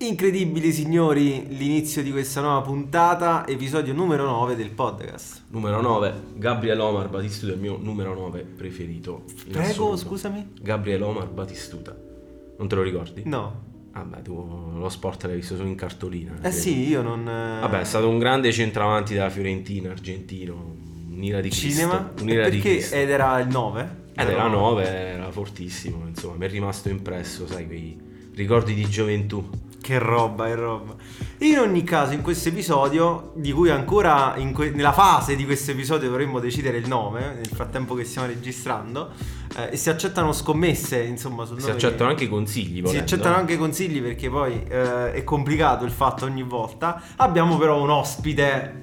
Incredibili signori, l'inizio di questa nuova puntata, episodio numero 9 del podcast. Numero 9, Gabriel Omar Batistuta è il mio numero 9 preferito. Prego, assoluto. scusami? Gabriel Omar Batistuta. Non te lo ricordi? No. Vabbè, tu lo sport l'hai visto solo in cartolina. Eh credo. sì, io non... eh, Vabbè, è stato un grande centravanti della Fiorentina, argentino, un'ira di Cristo. Cinema? Un'ira E di perché? Cristo. Ed era il 9? Ed era 9, era fortissimo, insomma, mi è rimasto impresso, sai, quei ricordi di gioventù. Che roba, che roba. In ogni caso, in questo episodio, di cui ancora que- nella fase di questo episodio dovremmo decidere il nome, nel frattempo che stiamo registrando, eh, e si accettano scommesse, insomma, sul Si nome accettano che- anche consigli, Si volendo. accettano anche consigli perché poi eh, è complicato il fatto ogni volta. Abbiamo però un ospite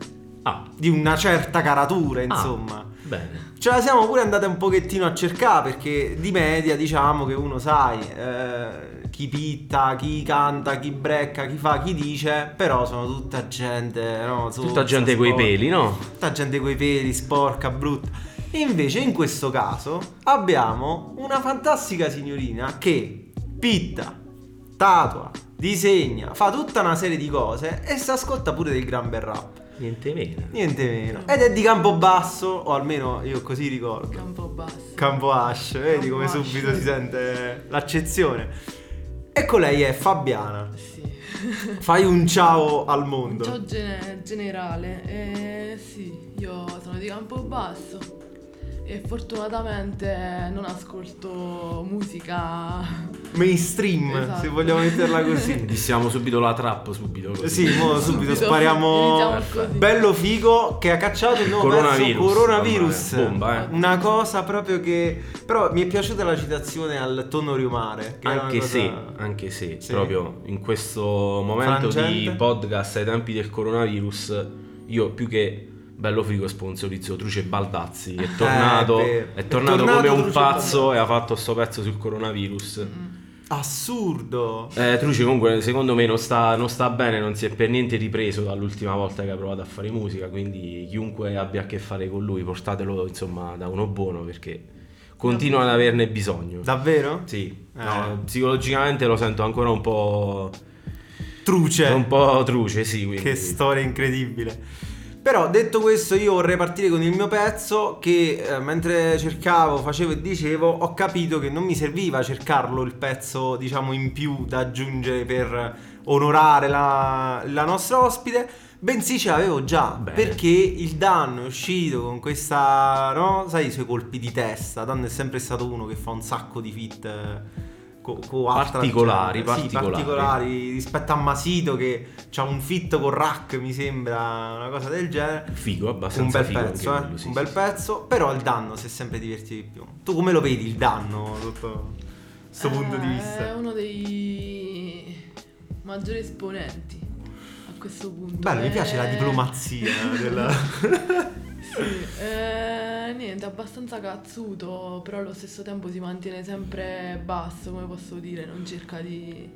Ah, di una certa caratura, insomma. bene. Ce la siamo pure andate un pochettino a cercare perché di media diciamo che uno sai eh, chi pitta, chi canta, chi brecca, chi fa, chi dice, però sono tutta gente, no? Tutta zozza, gente coi sporca, peli, no? Tutta gente coi peli, sporca, brutta. Invece in questo caso abbiamo una fantastica signorina che pitta, tatua, disegna, fa tutta una serie di cose e si ascolta pure del gran bel rap. Niente meno. Niente meno. Ed è di Campobasso, o almeno io così ricordo. Campo basso. Campo Ash, vedi come Campo Ash. subito si sente l'accezione. Ecco lei è Fabiana. Sì. Fai un ciao al mondo. Ciao gene- generale. Eh, sì, io sono di Campobasso e fortunatamente non ascolto musica. Mainstream, Esatto. se vogliamo metterla così. Diciamo subito la trap, subito. Così. Sì, mo subito Subito, spariamo. così. Bello figo che ha cacciato il nuovo Coronavirus. Coronavirus. Bomba, eh. Una cosa proprio che. Però mi è piaciuta la citazione al tonno riumare. Anche una se, cosa- anche se, Sì. proprio in questo momento Frangente. di podcast ai tempi del coronavirus, io più che bello figo sponsorizzo Truce Baldazzi, è tornato, Eh, è vero. è tornato tornato come un pazzo e ha fatto sto pezzo sul coronavirus. Assurdo. Eh, Truce comunque secondo me non sta, non sta bene, non si è per niente ripreso dall'ultima volta che ha provato a fare musica, quindi chiunque abbia a che fare con lui portatelo insomma da uno buono perché continua ad averne bisogno. Davvero? Sì, Eh. no, psicologicamente lo sento ancora un po'. Truce. un po' truce, sì. Quindi. Che storia incredibile. Però detto questo io vorrei partire con il mio pezzo che eh, mentre cercavo, facevo e dicevo ho capito che non mi serviva cercarlo il pezzo diciamo in più da aggiungere per onorare la, la nostra ospite bensì ce l'avevo già Bene. perché il danno è uscito con questa no sai i suoi colpi di testa danno è sempre stato uno che fa un sacco di fit eh, co- co altra Particolari. Sì, particolari. particolari rispetto a Masito che ha un fit con Rack mi sembra una cosa del genere Figo, un abbastanza bel figo pezzo eh? quello, sì, un bel sì. pezzo però il danno si è sempre divertito di più tu come lo vedi il danno sotto questo punto di Eh, È vista uno dei maggiori esponenti a questo punto. bello mi piace la Eh, diplomazia della... Sì, eh, niente, abbastanza cazzuto, però allo stesso tempo si mantiene sempre basso, come posso dire, non cerca di...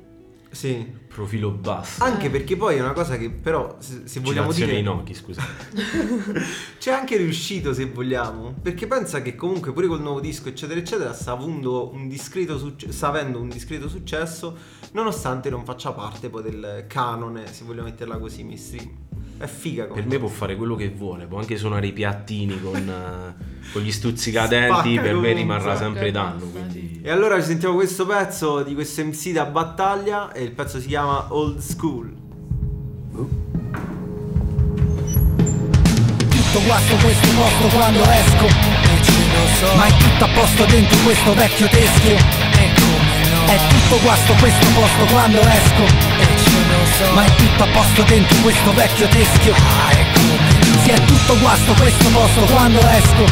sì Profilo basso. anche Eh. perché poi è una cosa che però se, se vogliamo dire ai Noki, scusa. C'è anche riuscito se vogliamo, perché pensa che comunque pure col nuovo disco eccetera eccetera sta avendo un discreto, succe- sta avendo un discreto successo nonostante non faccia parte poi del canone, se vogliamo metterla così, mainstream. È figa come Per me può fare quello che vuole, può anche suonare i piattini con, eh, con gli stuzzicadenti, per me rimarrà sempre danno. Quindi... E allora ci sentiamo questo pezzo di questo MC da battaglia e il pezzo si chiama Old School. tutto guasto questo posto quando esco. E ce lo so. Ma è tutto a posto dentro questo vecchio teschio. E come no? È tutto guasto questo posto quando esco. E so Ma è tutto a posto dentro questo vecchio teschio. Ah e no Sì è tutto guasto questo posto quando esco.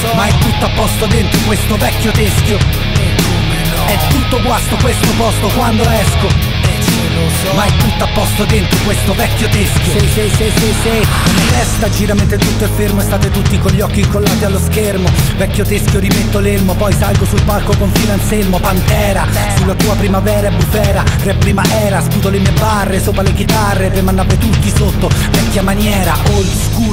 So. Ma è tutto a posto dentro questo vecchio teschio. No. È tutto guasto questo posto quando esco so. Ma è tutto a posto dentro questo vecchio teschio. Sì sì sì sì sì. La mia testa gira mentre tutto è fermo E state tutti con gli occhi incollati allo schermo. Vecchio teschio rimetto l'elmo Poi salgo sul palco con filo anselmo Pantera Sulla tua primavera e bufera Re prima era Sputo le mie barre sopra le chitarre Per mandare tutti sotto Vecchia maniera Old school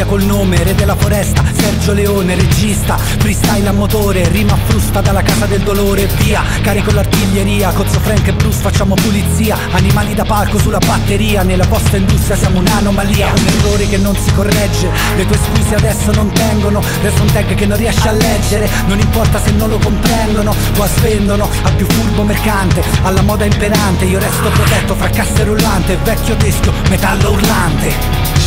Gabbia col nome, re della foresta, Sergio Leone, regista, freestyle a motore, rima frusta dalla casa del dolore, via, carico l'artiglieria, cozzo Frank e Bruce, facciamo pulizia, animali da palco sulla batteria, nella vostra industria siamo un'anomalia, un errore che non si corregge, le tue scuse adesso non tengono, resta un tag che non riesci a leggere, non importa se non lo comprendono, qua svendono al più furbo mercante, alla moda imperante, io resto protetto fra casse rullante, vecchio teschio, metallo urlante.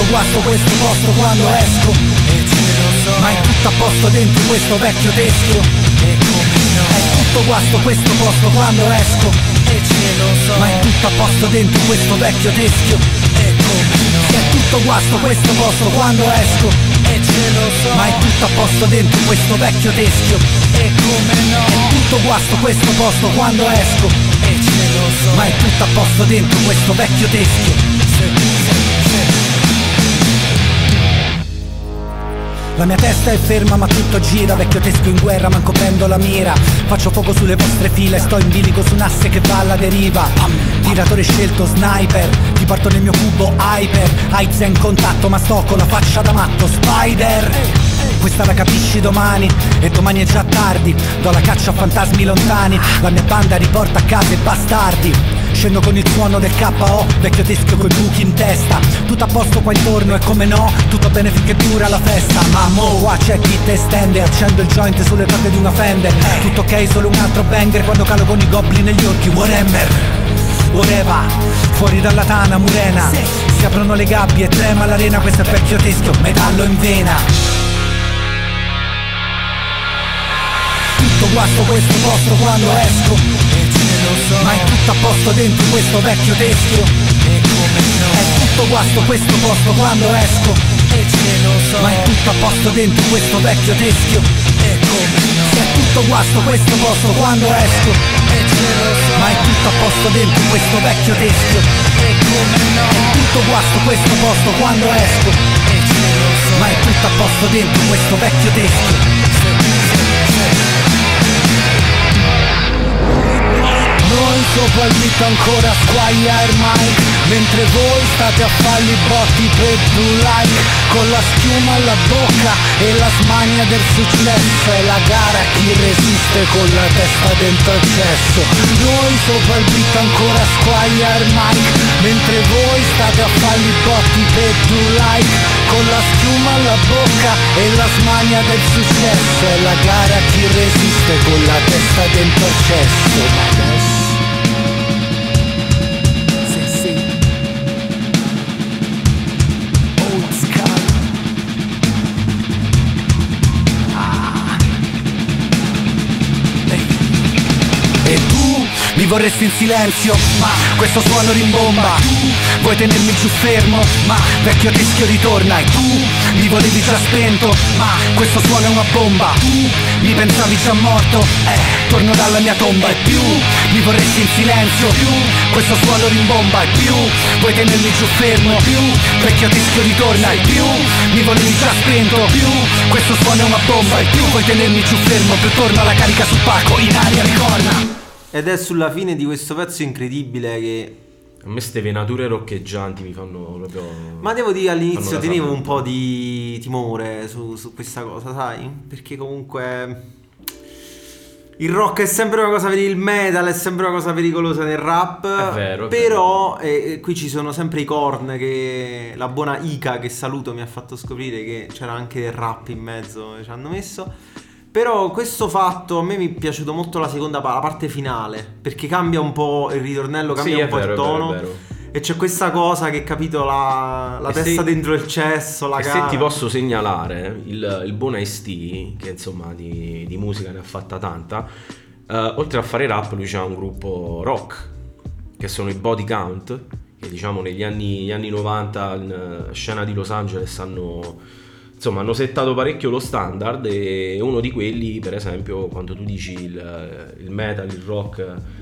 Tutto guasto questo posto quando esco. E lo so. Ma è tutto a posto dentro questo vecchio teschio. E come no. È tutto guasto questo posto quando esco. E lo so. Ma è tutto a posto dentro questo vecchio teschio. E come no. È tutto guasto questo posto quando esco. E lo so. Ma è tutto a posto dentro questo vecchio teschio. E come no. È tutto guasto questo posto quando esco. E lo so. Ma è tutto a posto dentro questo vecchio teschio La mia testa è ferma ma tutto gira Vecchio tesco in guerra manco prendo la mira. Faccio fuoco sulle vostre file Sto in bilico su un asse che va alla deriva. Tiratore scelto sniper Ti porto nel mio cubo hyper. Aiz è in contatto ma sto con la faccia da matto Spider. Questa la capisci domani e domani è già tardi. Do la caccia a fantasmi lontani La mia banda riporta a casa i bastardi Scendo con il suono del KO, vecchio teschio coi buchi in testa. Tutto a posto qua intorno e come no, tutto bene finché dura la festa. Ma qua c'è chi te stende, accendo il joint sulle corde di una Fender. Tutto ok, solo un altro banger quando calo con i goblin e gli orchi Warhammer Whatever, fuori dalla tana murena. Si aprono le gabbie e trema l'arena Questo è vecchio teschio, metallo in vena. Tutto guasto questo posto quando esco so. Ma è tutto a posto dentro questo vecchio teschio E come no? È tutto guasto questo posto quando esco. E ce lo so. Ma è tutto a posto dentro questo vecchio teschio. E come no? È tutto guasto questo posto quando esco. E ce lo so. Ma è tutto a posto dentro questo vecchio teschio. E come no? È tutto guasto questo posto quando esco. E ce lo so. Ma è tutto a posto dentro questo vecchio teschio il beat ancora squaglia il Mentre voi state a farli botti per do like Con la schiuma alla bocca e la smania del successo. È la gara chi resiste con la testa dentro il cesso. Noi sopra il beat ancora squaglia il Mentre voi state a farli botti per do like Con la schiuma alla bocca e la smania del successo. È la gara chi resiste con la testa dentro il cesso vorresti in silenzio, ma questo suono rimbomba. Vuoi tenermi giù fermo, ma vecchio teschio ritorna. E tu mi volevi già spento, ma questo suono è una bomba. Mi pensavi già morto, eh, torno dalla mia tomba. E più mi vorresti in silenzio, più questo suono rimbomba. E più vuoi tenermi giù fermo, più vecchio teschio ritorna. E più mi volevi già spento, più questo suono è una bomba. E più vuoi tenermi giù fermo, più torno alla carica sul palco, in aria ricorda ed è sulla fine di questo pezzo incredibile che... A me ste venature roccheggianti mi fanno proprio... Ma devo dire all'inizio tenevo un po' di timore su, su questa cosa, sai? Perché comunque... Il rock è sempre una cosa per il metal, è sempre una cosa pericolosa nel rap. È vero. È però vero. Eh, qui ci sono sempre i corn che la buona Ica che saluto mi ha fatto scoprire che c'era anche del rap in mezzo, ci hanno messo. Però questo fatto a me mi è piaciuto molto la seconda la parte finale, perché cambia un po' il ritornello, cambia sì, un po' vero, il tono. È vero, è vero. E c'è questa cosa che capito la, la testa se, dentro il cesso, la cara. se ti posso segnalare il, il buon Ice-T, che insomma di, di, musica ne ha fatta tanta, uh, oltre a fare rap lui c'ha un gruppo rock, che sono i Body Count, che diciamo negli anni, anni 90 in uh, scena di Los Angeles hanno insomma hanno settato parecchio lo standard e uno di quelli per esempio quando tu dici il, il metal, il rock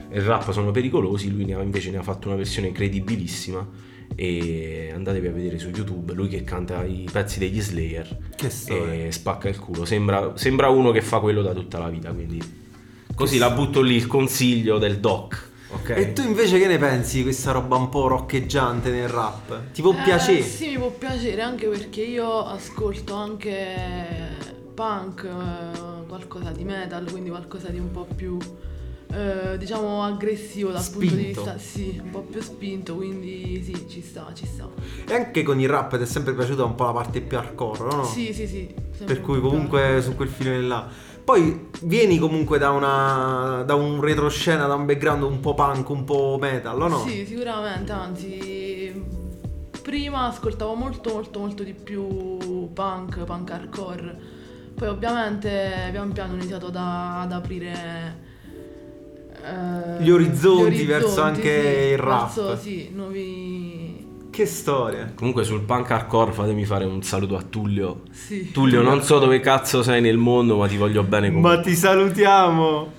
e il rap sono pericolosi lui ne ha, invece ne ha fatto una versione credibilissima e andatevi a vedere su YouTube lui che canta i pezzi degli Slayer che e spacca il culo. Sembra, sembra, uno che fa quello da tutta la vita quindi così che la butto lì il consiglio del doc Ok, Ok. E tu invece che ne pensi di questa roba un po' roccheggiante nel rap? Ti può Eh, piacere? Sì, mi può piacere anche perché io ascolto anche punk, eh, qualcosa di metal, quindi qualcosa di un po' più eh, diciamo aggressivo dal punto di Spinto. vista, sì, un po' più spinto, quindi sì, ci sta, ci sta. E anche con il rap ti è sempre piaciuta un po' la parte più hardcore, no? Sì, sì, sì. Per cui comunque su quel filone là. Poi vieni comunque da, una, da un retroscena, da un background un po' punk, un po' metal, o no? Sì, sicuramente, anzi prima ascoltavo molto molto molto di più punk, punk hardcore. Poi ovviamente pian piano ho iniziato da- ad aprire eh, Gli orizzonti verso anche sì, il rap. verso, sì, nuovi Che storia. Comunque sul punk hardcore fatemi fare un saluto a Tullio. sì. Tullio, non so dove cazzo sei nel mondo, ma ti voglio bene comunque. Ma ti salutiamo.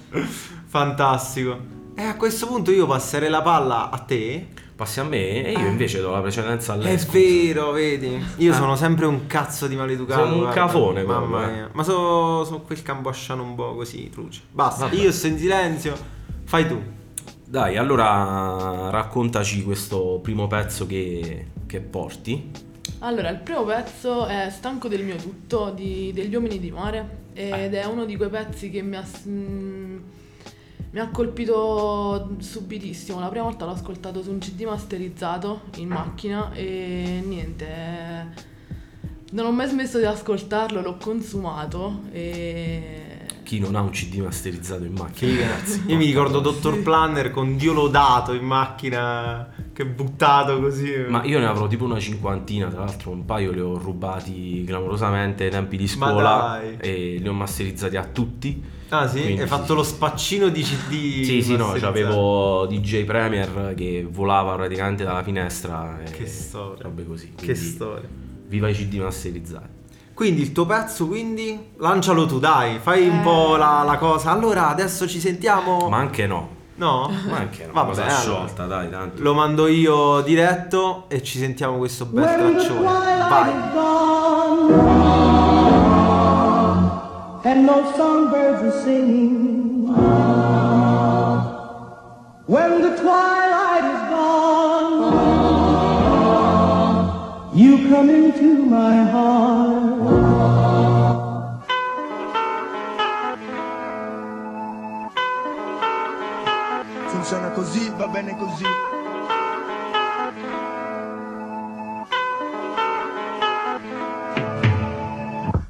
Fantastico. E a questo punto io passerei la palla a te. Passi a me e io invece do la precedenza a lei. È scusa. vero, vedi. Io Ah. sono sempre un cazzo di maleducato. Sei un guarda. cafone Mamma eh. mia. Ma sono so quel cambosciano un po' così, truce. Basta, Vabbè. io sto in silenzio. Fai tu. Dai, allora raccontaci questo primo pezzo che, che porti. Allora, il primo pezzo è Stanco del mio tutto di- degli uomini di mare ed è uno di quei pezzi che mi ha, mm, mi ha colpito subitissimo. La prima volta l'ho ascoltato su un CD masterizzato in macchina e niente. eh, Non ho mai smesso di ascoltarlo, l'ho consumato e... Chi non ha un CD masterizzato in macchina? ragazzi? Io mi ricordo Dr. Planner con Dio lodato in macchina che buttato così. Ma io ne avrò tipo una cinquantina, tra l'altro un paio li ho rubati clamorosamente ai tempi di scuola e li ho masterizzati a tutti. Ah sì? Quindi Hai fatto sì. lo spaccino di CD. Sì, sì, no, avevo DJ Premier che volava praticamente dalla finestra Che storia. robe così. Che storia. Viva i CD masterizzati. Quindi il tuo pezzo, quindi lancialo tu, dai, fai un Eh. po' la, la cosa. Allora, adesso ci sentiamo. Ma anche no. No? Ma anche no. Vabbè, cosa allora. sciolta, dai, tanto. Lo mando io diretto e ci sentiamo questo bel traccione. Vai. and no songbirds are singing. When the twilight is gone, you come into my heart. Così, va bene così.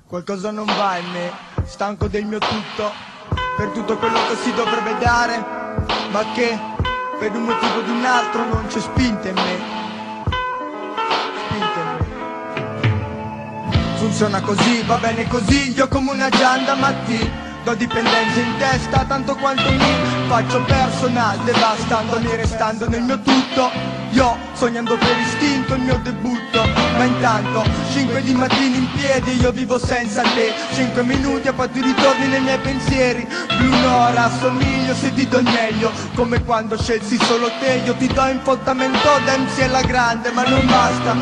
Qualcosa non va in me, stanco del mio tutto, per tutto quello che si dovrebbe dare, ma che per un motivo o di un altro non c'è spinta in me. Spinta in me. Funziona così, va bene così, io come una gianda ma ti do dipendenza in testa tanto quanto mi faccio personal devastandomi restando nel mio tutto. Io sognando per istinto il mio debutto. Ma intanto 5 di mattina in piedi io vivo senza te. 5 minuti e poi tu ritorni nei miei pensieri. Più un'ora assomiglio se ti do il meglio. Come quando scelsi solo te io ti do infontamento d'MC alla grande ma non basta.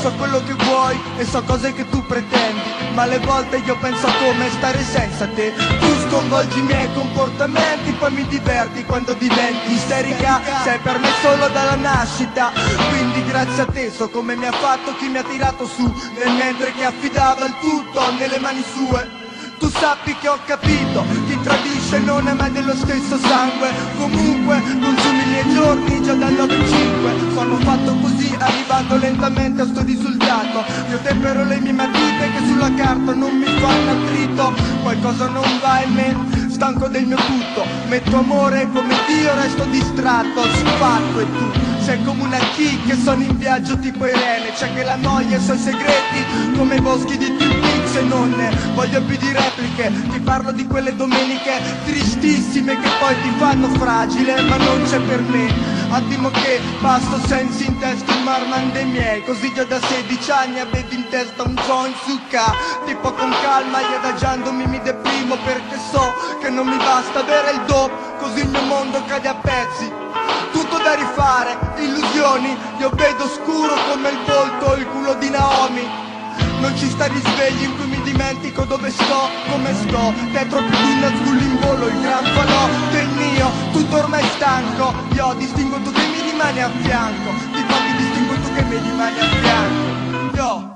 So quello che vuoi e so cose che tu pretendi ma alle volte io penso a come stare senza te. Tu sconvolgi i miei comportamenti poi mi diverti quando diventi isterica. Sei per me solo dalla nascita quindi grazie a te so come mi ha fatto chi mi ha tirato su nel mentre che affidava il tutto nelle mani sue. Tu sappi che ho capito, chi tradisce non è mai dello stesso sangue. Comunque consumi i miei giorni già dal 9-5 Sono fatto così arrivando lentamente a sto risultato. Io tempero le mie matite che sulla carta non mi fanno attrito Qualcosa non va in me, stanco del mio tutto. Metto amore come Dio, resto distratto. Spacco e tu sei come una key che sono in viaggio tipo Irene. C'è che la noia e i suoi segreti come boschi di Twin Peaks e non ne voglio più di repliche Ti parlo di quelle domeniche tristissime che poi ti fanno fragile ma non c'è per me Attimo che passo sensi in testa in marman dei miei Così già da 16 anni avevi in testa un joint su K Tipo con calma e adagiandomi mi deprimo Perché so che non mi basta avere il do Così il mio mondo cade a pezzi tutto da rifare, illusioni, io vedo scuro come il volto, il culo di Naomi. Non ci sta risvegli in cui mi dimentico dove sto, come sto Tetro più di una school in volo, il gran falò del mio Tutto ormai stanco Io distingo tu che mi rimani a fianco Di pochi distingo tu che mi rimani a fianco Yo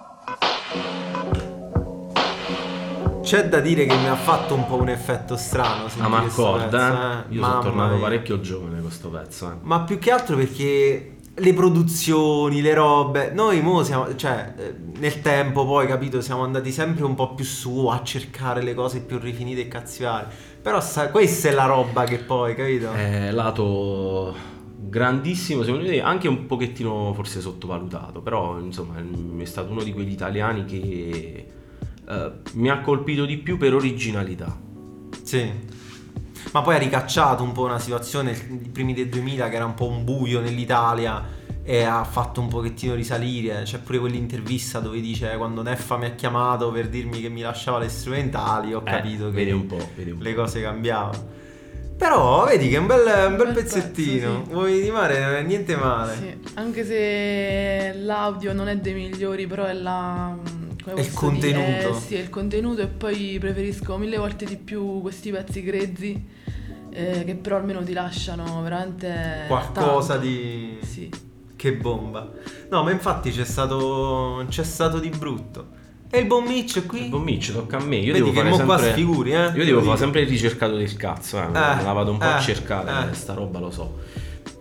C'è da dire che mi ha fatto un po' un effetto strano. Ah, ma pezzo, eh? eh. Io Mamma sono tornato mia. parecchio giovane con questo pezzo. eh. Ma più che altro perché le produzioni, le robe, noi mo siamo, cioè, eh, nel tempo poi, capito, siamo andati sempre un po' più su a cercare le cose più rifinite e cazziare. Però sa- questa è la roba che poi, capito? È lato grandissimo, secondo me, anche un pochettino forse sottovalutato, però insomma è stato uno di quegli italiani che eh, mi ha colpito di più per originalità. Sì. Ma poi ha ricacciato un po' una situazione, i primi del 2000, che era un po' un buio nell'Italia e ha fatto un pochettino risalire. C'è pure quell'intervista dove dice quando Neffa mi ha chiamato per dirmi che mi lasciava le strumentali, ho Eh, capito che vedi un po', vedi un le cose cambiavano. Però vedi che è un bel, un bel pezzettino. pezzo, sì. Vuoi di mare? Non è niente male. Sì, anche se l'audio non è dei migliori, però è la... come il posso dire? contenuto. Eh, sì, è il contenuto e poi preferisco mille volte di più questi pezzi grezzi eh, che però almeno ti lasciano veramente... Qualcosa tanto. di... Sì. Che bomba. No, ma infatti c'è stato, c'è stato di brutto. E il Mitch qui? Il Mitch, tocca a me. Io Vedi devo che fare mo qua sempre. sfiguri, eh? Io devo lo fare sempre il ricercato del cazzo, eh. me la vado un po' a eh, cercare, eh. sta roba lo so.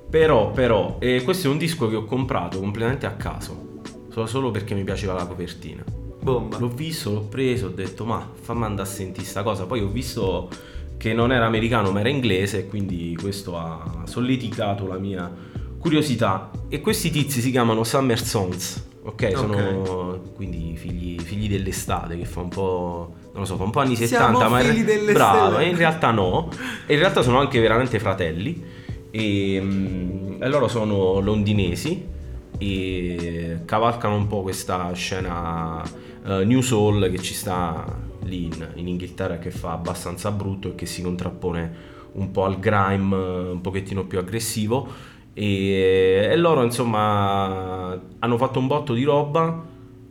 Però, però, eh, questo è un disco che ho comprato completamente a caso. Solo, solo perché mi piaceva la copertina. Bomba. L'ho visto, l'ho preso, ho detto ma fammi andare a sentire sta cosa. Poi ho visto che non era americano ma era inglese e quindi questo ha solleticato la mia curiosità. E questi tizi si chiamano Summer Songs. Ok, sono quindi figli, figli dell'estate che fa un po'. Non lo so, fa un po' anni Siamo 70, ma delle bravo, in realtà no. E in realtà sono anche veramente fratelli. E, mm, e loro sono londinesi e cavalcano un po' questa scena eh, New Soul che ci sta lì in, in Inghilterra che fa abbastanza brutto e che si contrappone un po' al grime eh, un pochettino più aggressivo. E, e loro insomma hanno fatto un botto di roba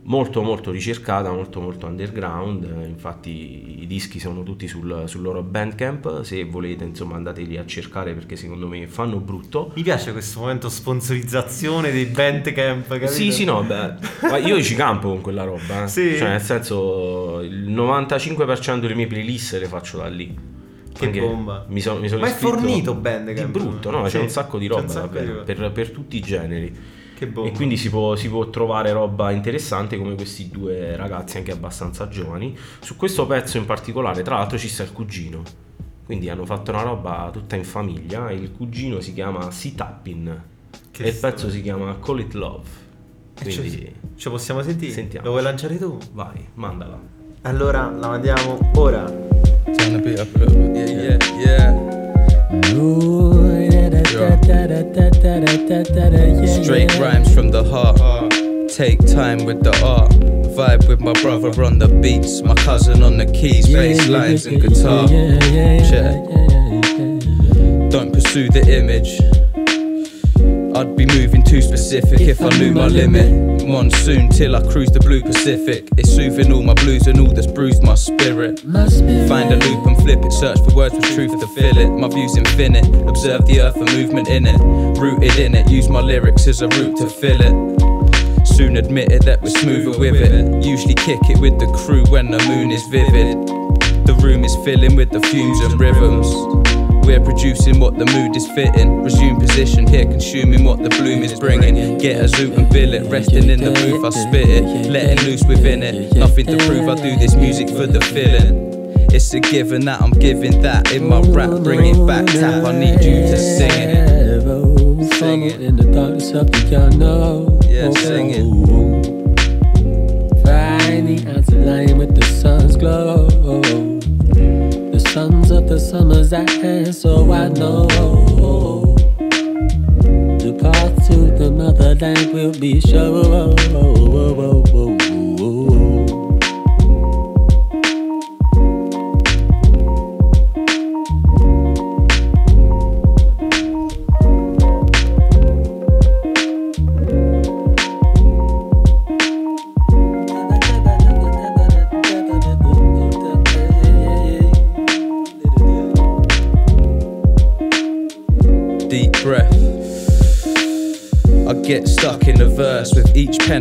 molto molto ricercata, molto molto underground, infatti i dischi sono tutti sul, sul loro bandcamp, se volete insomma andateli a cercare perché secondo me fanno brutto. Mi piace questo momento sponsorizzazione dei bandcamp, capito? Sì, sì, no, beh, io ci campo con quella roba, eh. Sì? cioè nel senso il 95% delle mie playlist le faccio da lì. Che bomba. Mi sono, mi sono Ma è fornito Bandcamp? Di brutto, no? Sì, C'è un sacco di roba sacco di per, per tutti i generi. Che bomba. E quindi si può, si può trovare roba interessante come questi due ragazzi anche abbastanza giovani. Su questo pezzo in particolare, tra l'altro, ci sta il cugino. Quindi hanno fatto una roba tutta in famiglia. Il cugino si chiama C-Tappin Che e il pezzo si chiama Call It Love. Quindi ce, ce possiamo sentire? Sentiamo. Lo vuoi lanciare tu? vai, mandala. Allora la mandiamo ora. Yeah, yeah, yeah. Straight rhymes from the heart. Take time with the art. Vibe with my brother on the beats. My cousin on the keys, bass lines and guitar. Check. Don't pursue the image. I'd be moving too specific if I knew my limit. Monsoon till I cruise the blue Pacific. It's soothing all my blues and all that's bruised my spirit. Find a loop and flip it, search for words with truth to fill it. My view's infinite, observe the earth and movement in it. Rooted in it, use my lyrics as a route to fill it. Soon admitted that we're smoother with it. Usually kick it with the crew when the moon is vivid. The room is filling with the fumes and rhythms. We're producing what the mood is fitting. Resume position here, consuming what the bloom is bringing. Get a zoot and bill it, resting in the booth, I spit it. Letting loose within it. Nothing to prove, I do this music for the feeling. It's a given that I'm giving that in my rap. Bring it back, tap. I need you to sing it. Sing it. In the darkness of the unknown. Yeah, sing it. Oh, summer's at hand, so I know. The path to the motherland will be sure.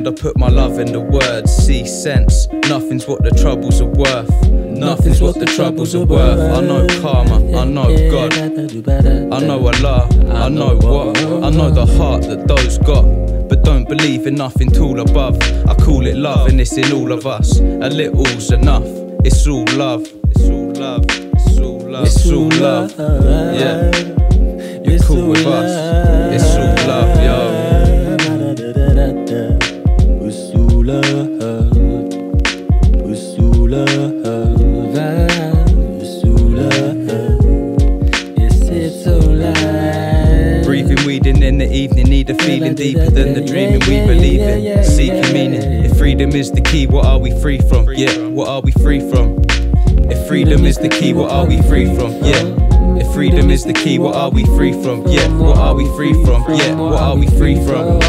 I put my love in the words. See sense, nothing's what the troubles are worth. Nothing's what the troubles are worth. I know karma, I know God. I know Allah, I know what. I know the heart that those got. But don't believe in nothing tall above. I call it love, and it's in all of us. A little's enough. It's all love. It's all love. It's all love. It's all love. Yeah. You're cool with us. It's all love, than the dreaming we believe in. Seeking meaning. If freedom is the key, what are we free from? Yeah, what are we free from? If freedom is the key, what are we free from? Yeah. If freedom is the key, what are we free from? Yeah, what are we free from? Yeah, what are we free from?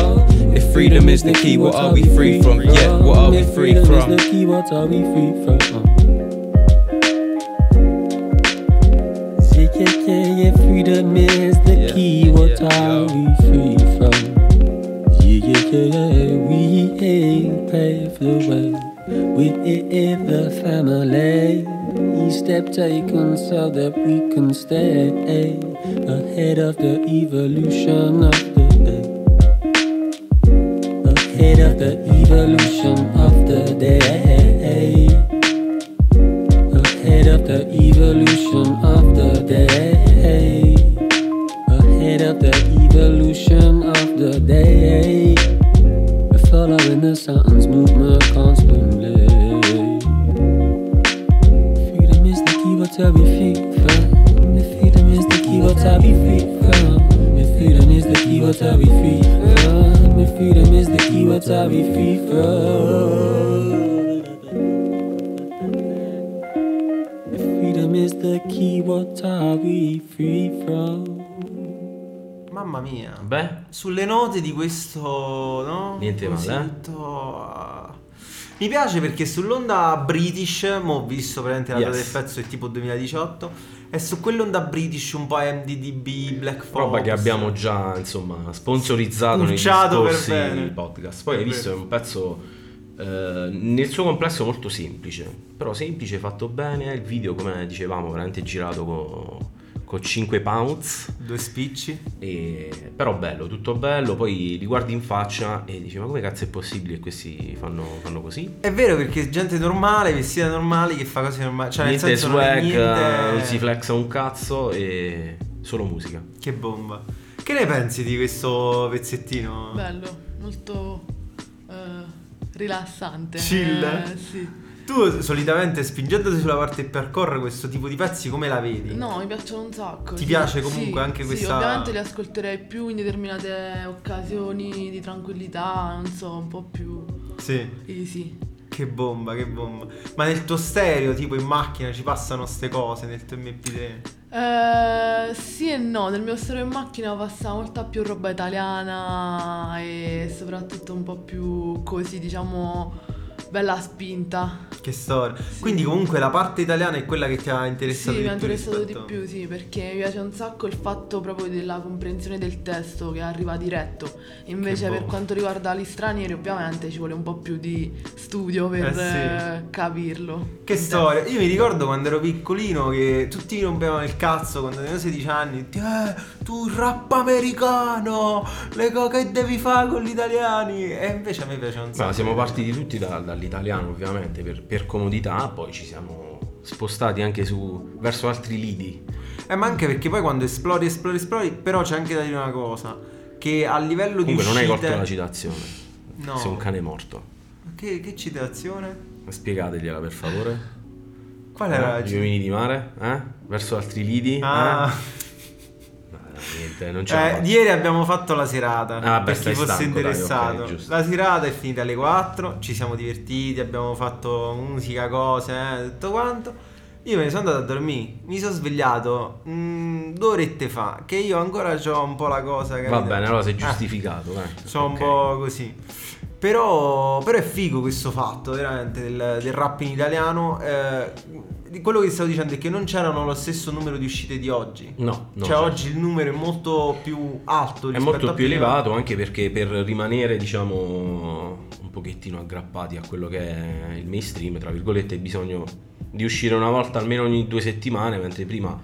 If freedom is the key, what are we free from? Yeah, what are we free from? Taken so that we can stay eh, eh, ahead of the evolution of the day. Ahead of the evolution of the day. Ahead of the evolution of the day. Ahead of the evolution of the day. Following the sun's movement constantly. Freedom is the key, what are we free from? If freedom is the key, what are we free from? If freedom is the key, what are we free from? Mamma mia. Beh, Sulle note di questo, no? Niente male, eh? Mi piace perché sull'onda British, mo ho visto praticamente la data Yes. del pezzo è tipo 2018, è su quell'onda British un po' MDDB, Black Fox. roba che abbiamo già insomma sponsorizzato negli per scorsi bene. podcast. Poi hai visto è bene. un pezzo eh, nel suo complesso molto semplice, però semplice, fatto bene. Il video, come dicevamo, veramente girato con, con 5 pounds. Due spicci. E- però bello, tutto bello. Poi li guardi in faccia e dici: Ma come cazzo è possibile che questi fanno, fanno così? È vero perché è gente normale, vestita normali, che fa cose normali. Cioè, nel niente senso non swag, niente- non si flexa un cazzo e solo musica. Che bomba. Che ne pensi di questo pezzettino? Bello, molto eh, rilassante. Chill? Eh, sì. Tu solitamente spingendoti sulla parte che percorre questo tipo di pezzi, come la vedi? No, mi piacciono un sacco. Ti sì. piace comunque Sì, anche sì, questa- ovviamente li ascolterei più in determinate occasioni di tranquillità, non so, un po' più Sì. easy. Che bomba, che bomba. Ma nel tuo stereo, tipo in macchina, ci passano ste cose nel tuo MP3? Eh, sì e no, nel mio stereo in macchina passa molta più roba italiana e soprattutto un po' più così, diciamo, bella spinta. Che storia. Quindi comunque la parte italiana è quella che ti ha interessato Sì, di mi ha più interessato di rispetto- più, sì, perché mi piace un sacco il fatto proprio della comprensione del testo che arriva diretto. Invece Che per quanto riguarda gli stranieri ovviamente ci vuole un po' più di studio per Eh sì. eh, capirlo. Che storia. Io mi ricordo quando ero piccolino che tutti mi rompevano il cazzo quando avevo 16 anni. Eh, tu il rap americano, le cose che devi fare con gli italiani. E invece a me piace un sacco. Ma siamo partiti tutti da- dall'italiano ovviamente per, per comodità, poi ci siamo spostati anche su, verso altri lidi. Eh, ma anche perché poi quando esplori, esplori, esplori, però c'è anche da dire una cosa. Che a livello Comunque di non hai colto la citazione. No. Sei un cane morto. Che, che citazione? Spiegategliela per favore. Qual era la Gli uomini di mare? Eh? Verso altri lidi? Ah. Eh? Niente, non c'è. Eh, ieri abbiamo fatto la serata Ah, vabbè, per chi fosse stanco, dai, interessato. ok, giusto. la serata è finita alle 4, ci siamo divertiti, abbiamo fatto musica, cose, eh, tutto quanto. Io me ne sono andato a dormire, mi sono svegliato mm, due orette fa, che io ancora ho un po' la cosa Va bene, allora sei giustificato. eh. Sono Ok. un po' così. Però, però è figo questo fatto, veramente, del, del rap in italiano. Eh, quello che stavo dicendo è che non c'erano lo stesso numero di uscite di oggi. No, no. cioè certo. oggi il numero è molto più alto È molto più elevato anche perché per rimanere, diciamo, un pochettino aggrappati a quello che è il mainstream, tra virgolette, hai bisogno di uscire una volta almeno ogni due settimane, mentre prima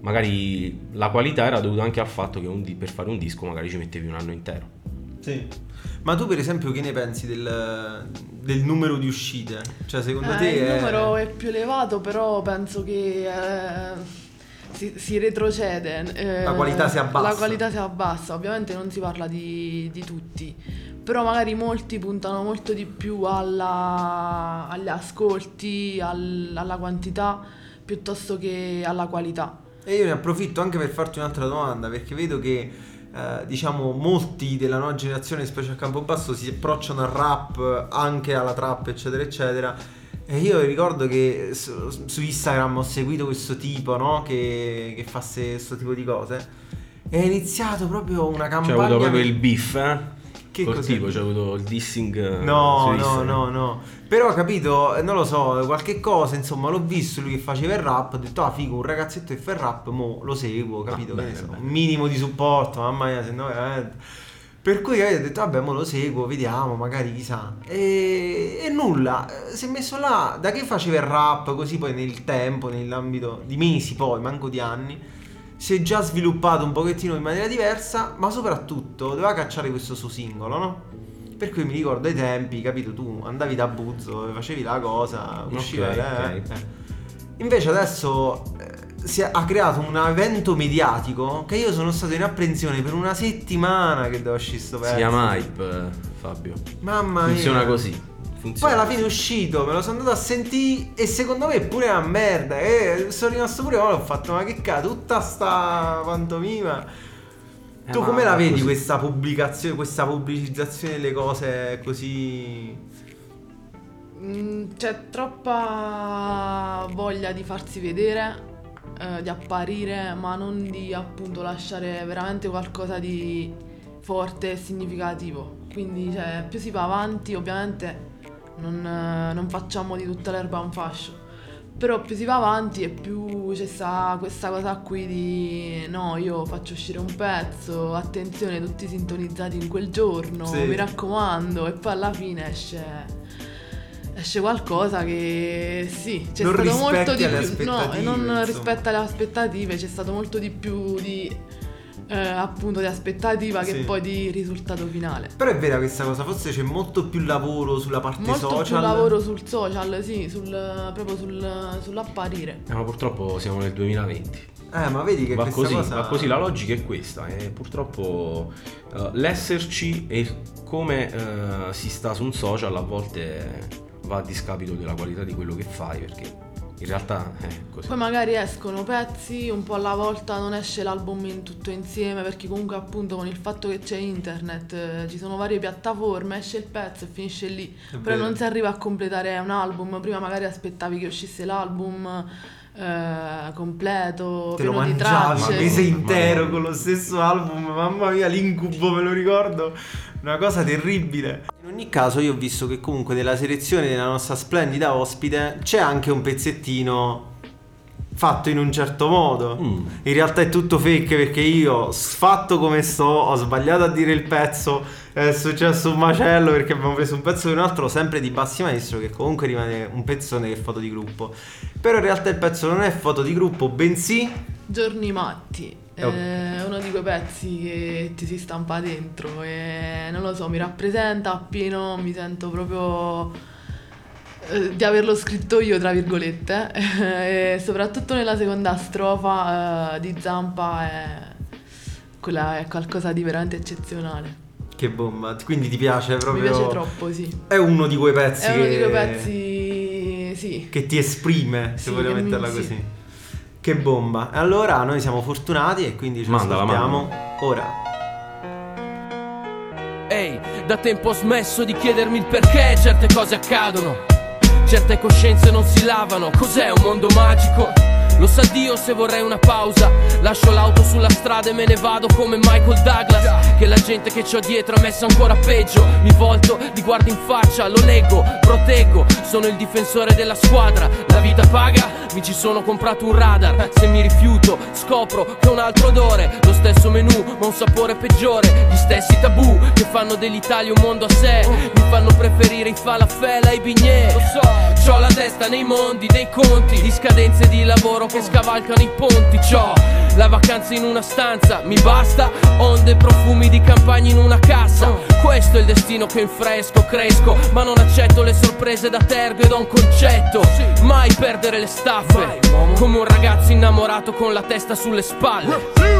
magari la qualità era dovuta anche al fatto che un per fare un disco magari ci mettevi un anno intero. Sì. Ma tu per esempio che ne pensi del, del numero di uscite? Cioè secondo Eh, te il è... numero è più elevato, però penso che eh, si, si retrocede. eh, La qualità si abbassa. La qualità si abbassa, ovviamente non si parla di, di tutti, però magari molti puntano molto di più alla- agli ascolti, al- alla quantità, piuttosto che alla qualità. E io ne approfitto anche per farti un'altra domanda, perché vedo che eh, diciamo molti della nuova generazione, specie a Campobasso, si approcciano al rap, anche alla trap, eccetera, eccetera. E io ricordo che su, su Instagram ho seguito questo tipo, no? Che, che fa questo tipo di cose. E è iniziato proprio una Cioè, campagna. ho avuto proprio il beef, eh? Che tipo, c'è avuto il dissing. eh, No, no, no, no. Però ho capito, eh, non lo so, qualche cosa, insomma, l'ho visto lui che faceva il rap, ho detto, ah figo, un ragazzetto che fa il rap, mo lo seguo, capito? Ah, che ne bene, so, un minimo di supporto, mamma mia, se no veramente. Per cui capito, ho detto, vabbè, mo lo seguo, vediamo, magari chissà. E, e nulla, eh, si è messo là, da che faceva il rap, così poi nel tempo, nell'ambito di mesi poi, manco di anni, si è già sviluppato un pochettino in maniera diversa, ma soprattutto doveva cacciare questo suo singolo, no? Per cui mi ricordo ai tempi, capito, tu andavi da Buzzo, facevi la cosa, usciva Ok, eh, ok. eh. Invece adesso eh, si è- ha creato un evento mediatico che io sono stato in apprensione per una settimana che devo uscire sto pezzo. Si chiama hype, eh, Fabio. Mamma mia. Funziona così. Poi Funziona alla così. fine è uscito, me lo sono andato a sentire e secondo me è pure una merda. E sono rimasto pure ora, ho fatto ma che cazzo, tutta sta pantomima. Eh, tu ma come la vedi così. questa pubblicazione, questa pubblicizzazione delle cose così... Mm, C'è troppa voglia di farsi vedere, eh, di apparire, ma non di appunto lasciare veramente qualcosa di forte e significativo. Quindi cioè, più si va avanti, ovviamente non, eh, non facciamo di tutta l'erba un fascio. Però più si va avanti e più c'è sta questa cosa qui di no, io faccio uscire un pezzo, attenzione, tutti sintonizzati in quel giorno, Sì. mi raccomando, e poi alla fine esce esce qualcosa che sì, c'è Non stato molto di più. No, e non insomma. rispetta le aspettative, c'è stato molto di più di eh, appunto di aspettativa Sì. che poi di risultato finale. Però è vera questa cosa, forse c'è molto più lavoro sulla parte Molto social. più lavoro sul social, sì, sul, proprio sul, sull'apparire. Eh, ma purtroppo siamo nel 2020. Eh, ma vedi che Va questa così, cosa... va così, la logica è questa. E purtroppo eh, l'esserci e come eh, si sta su un social a volte va a discapito della qualità di quello che fai, perché in realtà è così. Poi magari escono pezzi, un po' alla volta non esce l'album in tutto insieme, perché comunque appunto con il fatto che c'è internet, eh, ci sono varie piattaforme, esce il pezzo e finisce lì. È Però vero. non si arriva a completare un album, prima magari aspettavi che uscisse l'album eh, completo, Te lo pieno di mangiavi un tracce. mese intero con lo stesso album, mamma mia, l'incubo me lo ricordo, una cosa terribile. In ogni caso io ho visto che comunque nella selezione della nostra splendida ospite c'è anche un pezzettino fatto in un certo modo. Mm. In realtà è tutto fake perché io, sfatto come sto, ho sbagliato a dire il pezzo, è successo un macello perché abbiamo preso un pezzo di un altro sempre di Bassi Maestro che comunque rimane un pezzone che è foto di gruppo. Però in realtà il pezzo non è foto di gruppo, bensì Giorni matti. È uno di quei pezzi che ti si stampa dentro e non lo so, mi rappresenta appieno, mi sento proprio eh, di averlo scritto io, tra virgolette, e soprattutto nella seconda strofa eh, di Zampa è, quella è qualcosa di veramente eccezionale. Che bomba, quindi ti piace proprio? Mi piace troppo, sì. È uno di quei pezzi, È uno che... di quei pezzi, sì. che ti esprime, se Sì, vogliamo che mi- metterla sì. Che bomba. Allora noi siamo fortunati e quindi ci Mandala, ascoltiamo ora. Ehi, da tempo ho smesso di chiedermi il perché certe cose accadono. Certe coscienze non si lavano, cos'è un mondo magico? Lo sa Dio se vorrei una pausa. Lascio l'auto sulla strada e me ne vado come Michael Douglas. Che la gente che c'ho dietro ha messo ancora peggio. Mi volto, li guardo in faccia, lo leggo, proteggo. Sono il difensore della squadra. La vita paga, mi ci sono comprato un radar. Se mi rifiuto, scopro che ho un altro odore. Stesso menù, ma un sapore peggiore. Gli stessi tabù che fanno dell'Italia un mondo a sé. Mi fanno preferire i falafel ai bignè. Lo so, ho la testa nei mondi dei conti. Di scadenze di lavoro che scavalcano i ponti. C'ho la vacanza in una stanza, mi basta. Onde e profumi di campagna in una cassa. Questo è il destino che infresco, cresco. Ma non accetto le sorprese da tergo ed ho un concetto. Mai perdere le staffe. Come un ragazzo innamorato con la testa sulle spalle.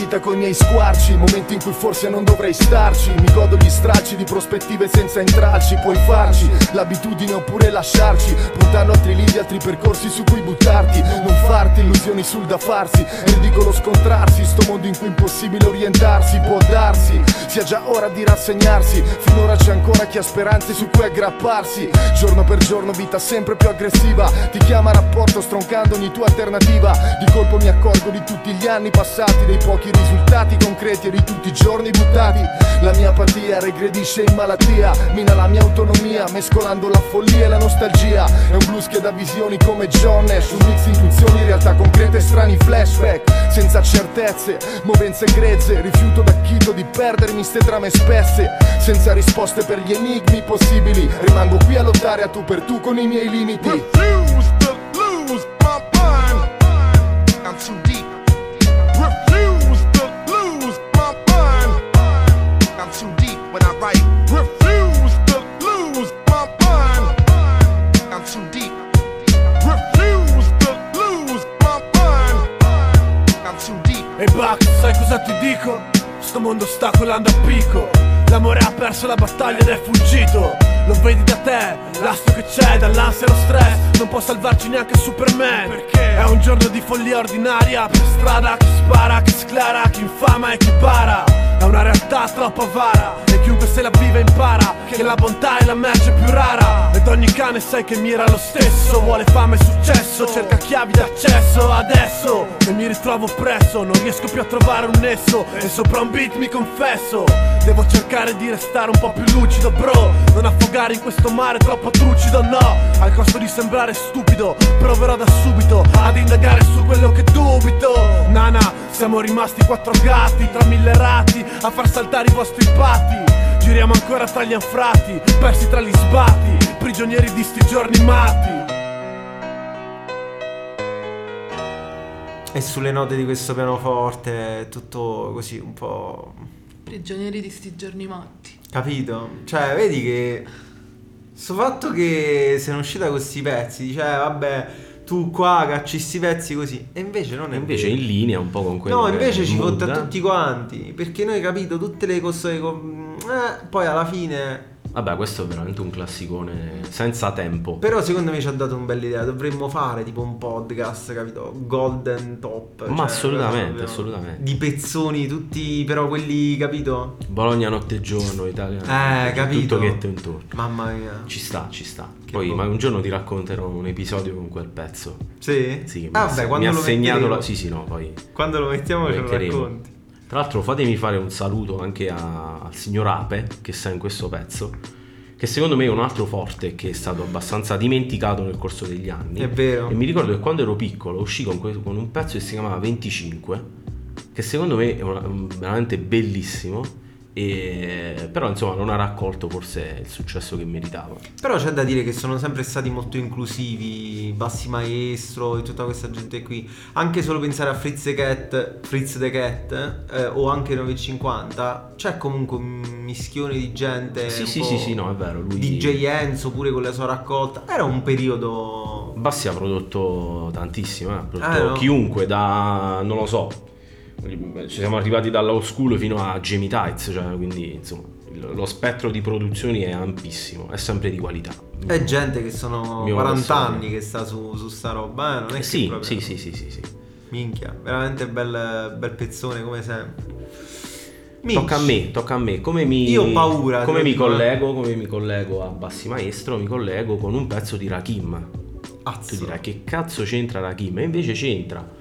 vita coi miei squarci, momenti in cui forse non dovrei starci. Mi godo gli stracci di prospettive senza intralci. Puoi farci l'abitudine oppure lasciarci, puntando altri lidi, altri percorsi su cui buttarti. Non farti illusioni sul da farsi, è ridicolo scontrarsi. Sto mondo in cui è impossibile orientarsi, può darsi. Sia già ora di rassegnarsi. Finora c'è ancora chi ha speranze su cui aggrapparsi. Giorno per giorno, vita sempre più aggressiva. Ti chiama rapporto stroncando ogni tua alternativa. Di colpo mi accorgo di tutti gli anni passati, dei pochi risultati concreti e di tutti i giorni buttati. La mia apatia regredisce in malattia, mina la mia autonomia, mescolando la follia e la nostalgia. È un blues che dà visioni come John Nash, un mix di intuizioni, realtà concrete e strani flashback. Senza certezze, movenze grezze, rifiuto da chito di perdermi ste trame spesse. Senza risposte per gli enigmi possibili, rimango qui a lottare a tu per tu con i miei limiti. Sai cosa ti dico? Sto mondo sta colando a picco. L'amore ha perso la battaglia ed è fuggito. Lo vedi da te, l'asto che c'è Dall'ansia e lo stress. Non può salvarci neanche Superman Perché? È un giorno di follia ordinaria Per strada chi spara, chi sclara Chi infama e chi bara È una realtà troppo avara. E chiunque se la vive impara Che la bontà è la merce più rara. Ed ogni cane sai che mira lo stesso. Vuole fame e successo Cerca chiavi d'accesso. Adesso che mi ritrovo presso Non riesco più a trovare un nesso. E sopra un beat mi confesso Devo cercare di restare un po' più lucido bro. Non affogare in questo mare troppo trucido no. Al costo di sembrare stupido Proverò da subito ad indagare su quello che dubito. Nana, siamo rimasti quattro gatti Tra mille rati a far saltare i vostri patti Giriamo ancora tra gli anfrati Persi tra gli sbatti Prigionieri di sti giorni matti E sulle note di questo pianoforte, tutto così un po'. Prigionieri di sti giorni matti. Capito? Cioè, vedi che. Sto fatto che se ne è uscita con questi pezzi, dice, eh, vabbè, tu qua cacci sti pezzi così. E invece non è invece vero. in linea un po' con quello No, invece ci fotta eh. tutti quanti. Perché noi, capito, tutte le cose. Eh, poi alla fine. Vabbè, questo è veramente un classicone senza tempo. Però secondo me ci ha dato un bell'idea. Dovremmo fare tipo un podcast, capito? Golden top. Ma cioè, assolutamente, assolutamente. Di pezzoni, tutti, però quelli, capito? Bologna notte e giorno, Italia. Eh, capito? Tutto ghetto intorno. Mamma mia. Ci sta, ci sta. Che Poi boh. ma un giorno ti racconterò un episodio con quel pezzo. Sì? Sì, mi Ah, ha- vabbè, mi quando ha lo segnato metteremo. la... Sì, sì, no, poi Quando lo mettiamo ce lo racconti. Tra l'altro fatemi fare un saluto anche a- al signor Ape che sta in questo pezzo. Che secondo me è un altro forte che è stato abbastanza dimenticato nel corso degli anni. È vero. E mi ricordo che quando ero piccolo uscì con, que- con un pezzo che si chiamava 25, che secondo me è una- un- veramente bellissimo. E, però insomma non ha raccolto forse il successo che meritava. Però c'è da dire che sono sempre stati molto inclusivi, Bassi Maestro e tutta questa gente qui. Anche solo pensare a Fritz the Cat, Fritz the Cat eh, o anche 950, c'è comunque un mischione di gente. Sì, sì, sì, sì, no, è vero. Lui... DJ Enzo pure con la sua raccolta. Era un periodo. Bassi ha prodotto tantissimo, eh, ha prodotto Eh, no? chiunque da, non lo so, ci siamo arrivati dalla old school fino a Jamie Tights, cioè, quindi insomma, lo spettro di produzioni è ampissimo, è sempre di qualità. È gente che sono Mio 40 professore. anni che sta su, su sta roba, eh? Non è che Sì, proprio- sì, sì, sì, sì, sì. Minchia, veramente bel, bel pezzone come sempre. Tocca a me, tocca a me. Come mi, Io ho paura, Come mi dire. collego, come mi collego a Bassi Maestro, mi collego con un pezzo di Rakim. Tu dirai che cazzo c'entra Rakim? E invece c'entra.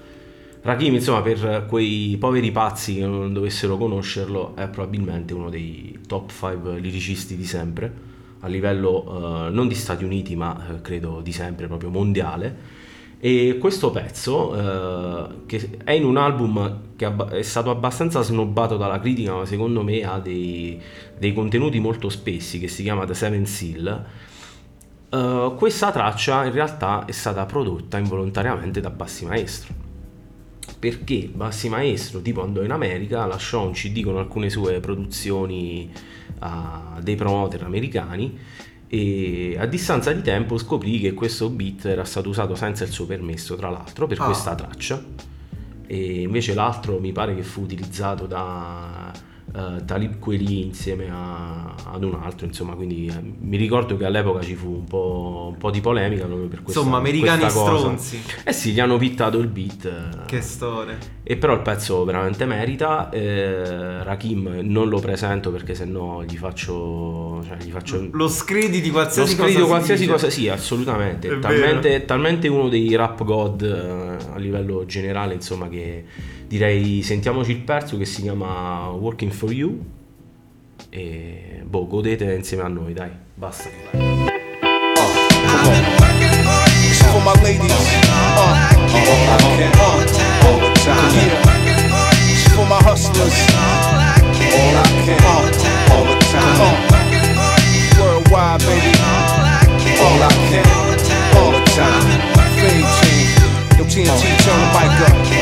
Rakim, insomma, per quei poveri pazzi che non dovessero conoscerlo, è probabilmente uno dei top 5 liricisti di sempre, a livello eh, non di Stati Uniti, ma eh, credo di sempre, proprio mondiale. E questo pezzo, eh, che è in un album che è stato abbastanza snobbato dalla critica, ma secondo me ha dei, dei contenuti molto spessi, che si chiama The Seven Seal. Eh, questa traccia in realtà è stata prodotta involontariamente da Bassi Maestro. Perché Bassi Maestro, tipo andò in America, lasciò un CD con alcune sue produzioni a dei promoter americani e a distanza di tempo scoprì che questo beat era stato usato senza il suo permesso, tra l'altro, per Ah. questa traccia. E invece l'altro mi pare che fu utilizzato da eh, Talib Kweli insieme a- ad un altro, insomma, quindi eh, mi ricordo che all'epoca ci fu un po', un po' di polemica proprio per questa Insomma, americani cosa. stronzi. Eh sì, gli hanno pittato il beat. eh, Che storia. e però il pezzo veramente merita. eh, Rakim non lo presento perché sennò gli faccio. Cioè, gli faccio Lo scredi di qualsiasi lo scredito cosa. si qualsiasi dice. cosa, sì, assolutamente. È Talmente, talmente uno dei rap god eh, a livello generale, insomma, che direi sentiamoci il pezzo che si chiama Working for You. E boh, godete insieme a noi, dai, basta. TNT, turn the mic up.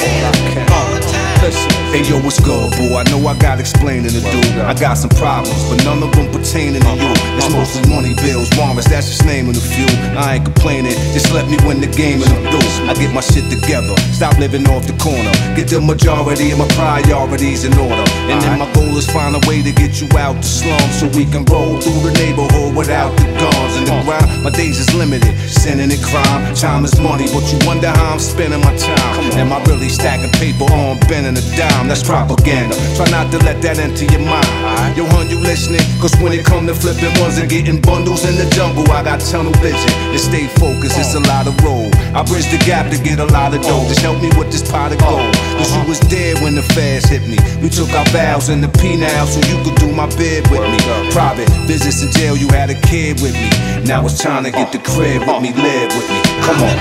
All I can. Listen. Hey yo, what's good, boo? I know I got explaining to do. I got some problems, but none of them pertaining to you. It's mostly money bills, warrants, that's just naming a few. I ain't complaining, just let me win the game and I'm through. I get my shit together, stop living off the corner. Get the majority of my priorities in order. And then my goal is find a way to get you out the slum so we can roll through the neighborhood without the guns and the grind. My days is limited, sinning and crime. Time is money, but you wonder how I'm spending my time. Am I really stacking paper on bending a dime? That's propaganda. Try not to let that enter your mind. Yo, hun, you listening? Cause when it come to flipping ones and getting bundles in the jungle, I got tunnel vision and stay focused. It's a lot of road. I bridge the gap to get a lot of dough. Just help me with this pot of gold. Cause you was dead when the fast hit me. We took our vows in the P now so you could do my bid with me. Private business in jail, you had a kid with me. Now it's time to get the crib with me, live with me. Come on.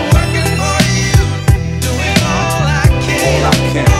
All I can.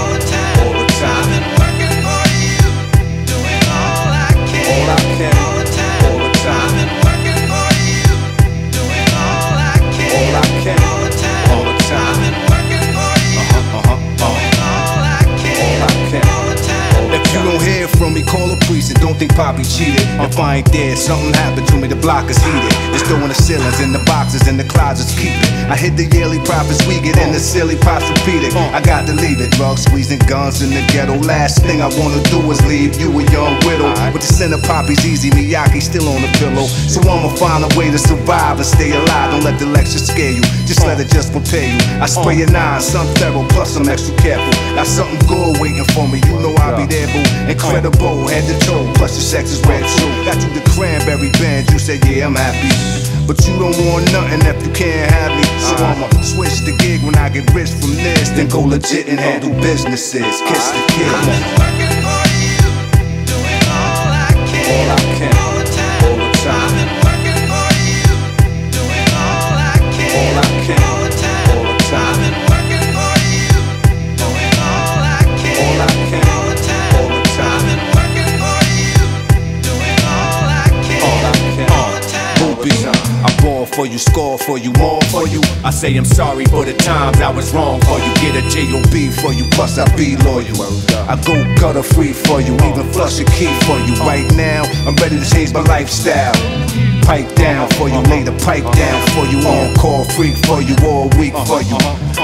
From me, call the priest and don't think Poppy cheated. If I ain't dead, something happened to me, the block is heated. It's throwing the ceilings in the boxes and the closets keep it. I hit the yearly profits we get in the silly repeated. I got to leave it. Drugs, squeezing guns in the ghetto. Last thing I wanna do is leave you a young widow. With the scent of Poppy's easy, Miyake still on the pillow. So I'ma find a way to survive and stay alive. Don't let the lecture scare you, just let it just prepare you. I spray a nine, sun thorough, plus I'm extra careful. Got something good waiting for me, you know I'll be there, boo. Incredible, head to toe, plus the sex is red too. Got you the cranberry band, you said, yeah, I'm happy. But you don't want nothing if you can't have me. So I'ma switch the gig when I get rich from this. Then go legit and handle businesses. Kiss the kid. All I can. For you, score for you, more for you. I say I'm sorry for the times I was wrong for you. Get a J.O.B. for you, plus I be loyal. I go gutter free for you, even flush a key for you. Right now, I'm ready to change my lifestyle. Pipe down for you, lay the pipe down for you. On call freak for you, all week for you.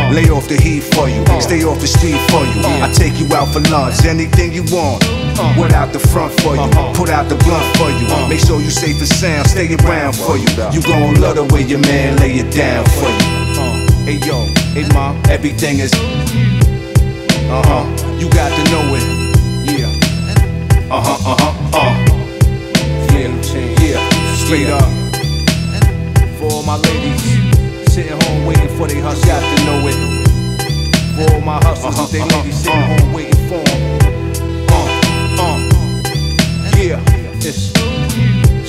Lay off the heat for you, stay off the street for you. I take you out for lunch, anything you want. Without the front for you, put out the blunt for you. Make sure you safe and sound, stay around for you. You gon' love the way your man lay it down for you. Hey yo, hey mom, everything is. Uh huh, you got to know it. Yeah. Uh huh, uh huh, uh. Yeah, yeah, straight up. For all my ladies sitting home waiting for they hustle, got to know it. For all my hustlers, they ladies sitting home waiting for 'em. It's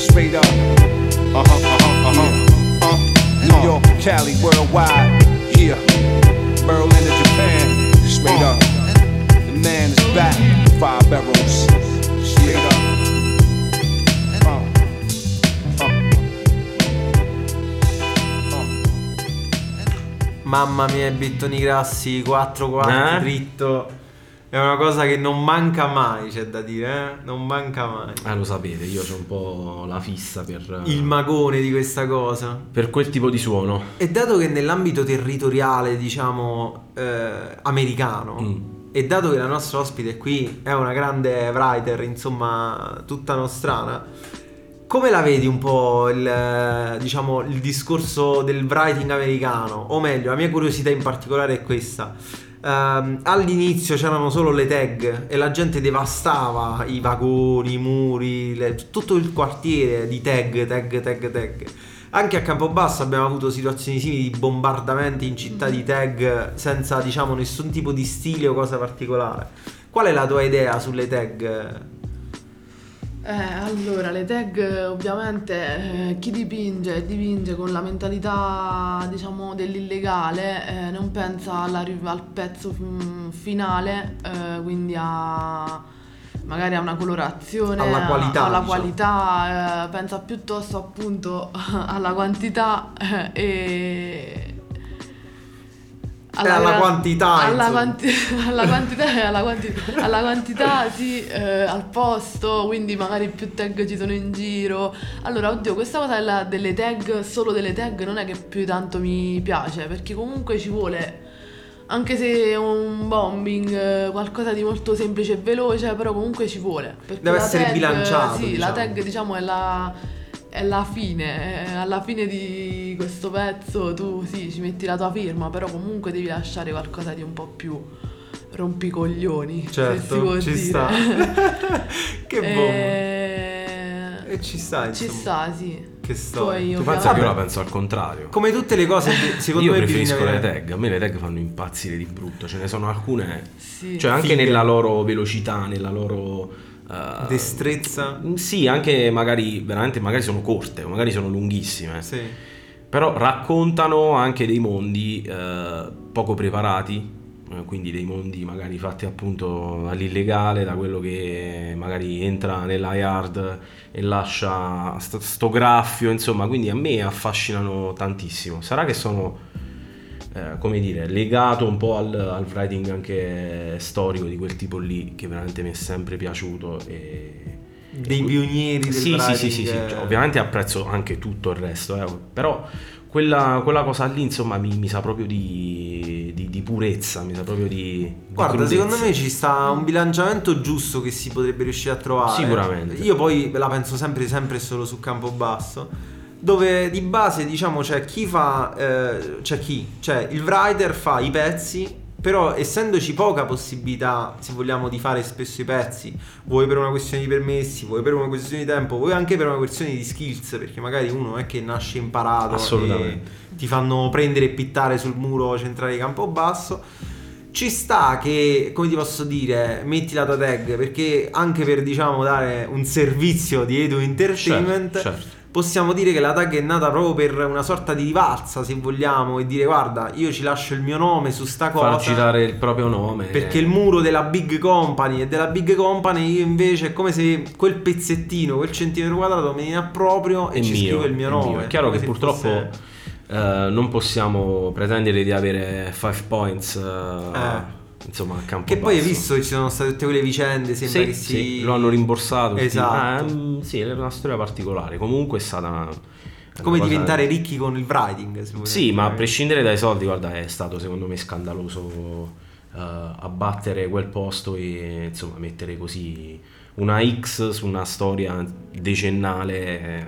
straight up. Uh huh, uh huh, uh huh. Uh, New York, Cali, worldwide. Yeah, Berlin to Japan. Straight up. The man is back. Five barrels. Straight up. Mamma mia, i bittoni grassi, 4 quarti Eh? dritto. È una cosa che non manca mai, c'è da dire, eh? Non manca mai. Ah, lo sapete, io ho un po' la fissa per, Il magone di questa cosa. per quel tipo di suono. E dato che nell'ambito territoriale, diciamo, eh, americano, Mm. e dato che la nostra ospite qui è una grande writer, insomma, tutta nostrana, come la vedi un po' il, eh, diciamo, il discorso del writing americano? O meglio, la mia curiosità in particolare è questa. Ehm, all'inizio c'erano solo le tag e la gente devastava i vagoni, i muri, le- tutto il quartiere di tag, tag, tag, tag. Anche a Campobasso abbiamo avuto situazioni simili di bombardamenti in città di tag senza diciamo nessun tipo di stile o cosa particolare. Qual è la tua idea sulle tag? Eh, allora, le tag ovviamente eh, chi dipinge dipinge con la mentalità diciamo dell'illegale, eh, non pensa alla al pezzo mm, finale, eh, quindi a magari a una colorazione, Alla qualità, alla diciamo. qualità, eh, pensa piuttosto appunto alla quantità e Alla gra- quantità, alla, quanti- alla quantità alla, quanti- alla quantità sì eh, al posto quindi magari più tag ci sono in giro. Allora oddio questa cosa della- delle tag solo delle tag non è che più tanto mi piace perché comunque ci vuole. Anche se è un bombing eh, qualcosa di molto semplice e veloce però comunque ci vuole. Deve essere tag, bilanciato, sì diciamo. la tag diciamo è la è la fine, eh, alla fine di questo pezzo tu sì ci metti la tua firma, però comunque devi lasciare qualcosa di un po' più rompicoglioni. se si può Certo, ci dire. sta. che bomba. Eh, E ci sta, Ci insomma. sta, sì. Che storia. Tu pensa che io la penso al contrario. Come tutte le cose, secondo io me preferisco bisogna le avere- tag, a me le tag fanno impazzire di brutto, ce ne sono alcune, Sì. cioè anche Fighe. nella loro velocità, nella loro... eh, Destrezza. Sì, anche magari veramente magari sono corte, magari sono lunghissime. Sì. Però raccontano anche dei mondi eh, poco preparati, eh, quindi dei mondi magari fatti appunto all'illegale, da quello che magari entra nella yard e lascia sto, sto graffio, insomma, quindi a me affascinano tantissimo. Sarà che sono, eh, come dire, legato un po' al, al writing anche storico di quel tipo lì, che veramente mi è sempre piaciuto. E, Dei pionieri del sì, sì, sì, sì, sì, writing, cioè, eh. ovviamente apprezzo anche tutto il resto, eh, però quella, quella cosa lì insomma mi, mi sa proprio di, di- di purezza, mi sa proprio di... di Guarda, crudezza. secondo me ci sta un bilanciamento giusto che si potrebbe riuscire a trovare. Sicuramente. Io poi la penso sempre, sempre solo su Campobasso. Dove di base, diciamo, c'è chi fa. eh, c'è chi? Cioè, il writer fa i pezzi. Però, essendoci poca possibilità, se vogliamo, di fare spesso i pezzi, vuoi per una questione di permessi, vuoi per una questione di tempo, vuoi anche per una questione di skills, perché magari uno è che nasce imparato Assolutamente. ti fanno prendere e pittare sul muro centrale di Campobasso. Ci sta che, come ti posso dire, metti la tua tag perché anche per diciamo dare un servizio di Edu Entertainment Certo, certo. Possiamo dire che la tag è nata proprio per una sorta di rivalsa se vogliamo e dire guarda io ci lascio il mio nome su sta Far cosa citare il proprio nome. perché il muro della big company e della big company io invece è come se quel pezzettino, quel centimetro quadrato me ne approprio e è ci mio, scrivo il mio nome. mio. È chiaro che purtroppo fosse- eh, non possiamo pretendere di avere 5 points eh, Eh. Insomma a campo Che poi hai basso. visto che ci sono state tutte quelle vicende, sembra Sì, che sì, si... lo hanno rimborsato. Esatto. Ah, mm, sì, è una storia particolare. Comunque è stata una, una Come cosa- diventare ricchi con il writing. Sì, ma a prescindere dai soldi, guarda, è stato secondo me scandaloso abbattere quel posto e insomma mettere così una X su una storia decennale eh,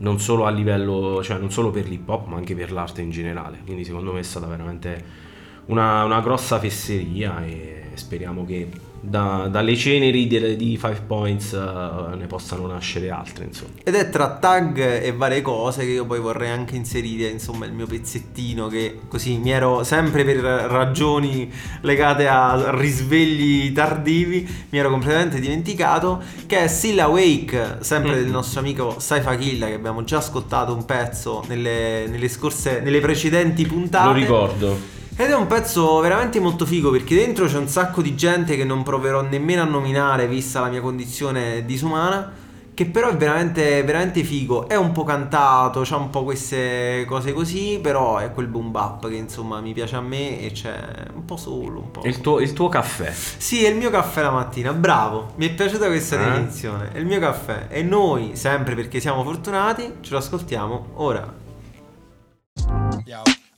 non solo a livello, cioè non solo per l'hip hop ma anche per l'arte in generale. Quindi secondo me è stata veramente una, una grossa fesseria e speriamo che da- dalle ceneri di, di Five Points eh, ne possano nascere altre insomma. Ed è tra tag e varie cose che io poi vorrei anche inserire, insomma, il mio pezzettino che così mi ero sempre per ragioni legate a risvegli tardivi, mi ero completamente dimenticato, che è Still Awake, sempre del nostro amico Saifa Killa che abbiamo già ascoltato un pezzo nelle, nelle scorse, nelle precedenti puntate. Lo ricordo. Ed è un pezzo veramente molto figo perché dentro c'è un sacco di gente che non proverò nemmeno a nominare vista la mia condizione disumana. Che però è veramente, veramente figo. È un po' cantato, c'ha un po' queste cose così. Però è quel boom bap che insomma mi piace a me e c'è un po' solo. Un po'. Il tuo, il tuo caffè. Sì, è il mio caffè la mattina. Bravo, mi è piaciuta questa Eh? definizione. È il mio caffè. E noi, sempre perché siamo fortunati, ce lo ascoltiamo ora.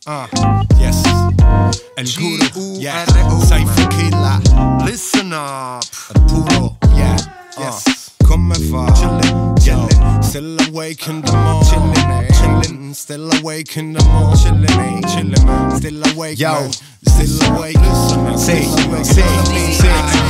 Uh, yes. Guru, yeah. Cypher Killer. Listen up. Puro, yeah. Uh. Yes. Come fa? Chillin', chillin'. Uh. Still awake in the morning. Chillin', chillin'. Eh? Still awake in the morning. Chillin', chillin', man. Eh? Eh? Still awake, Yo. man. Sì, sì, sì,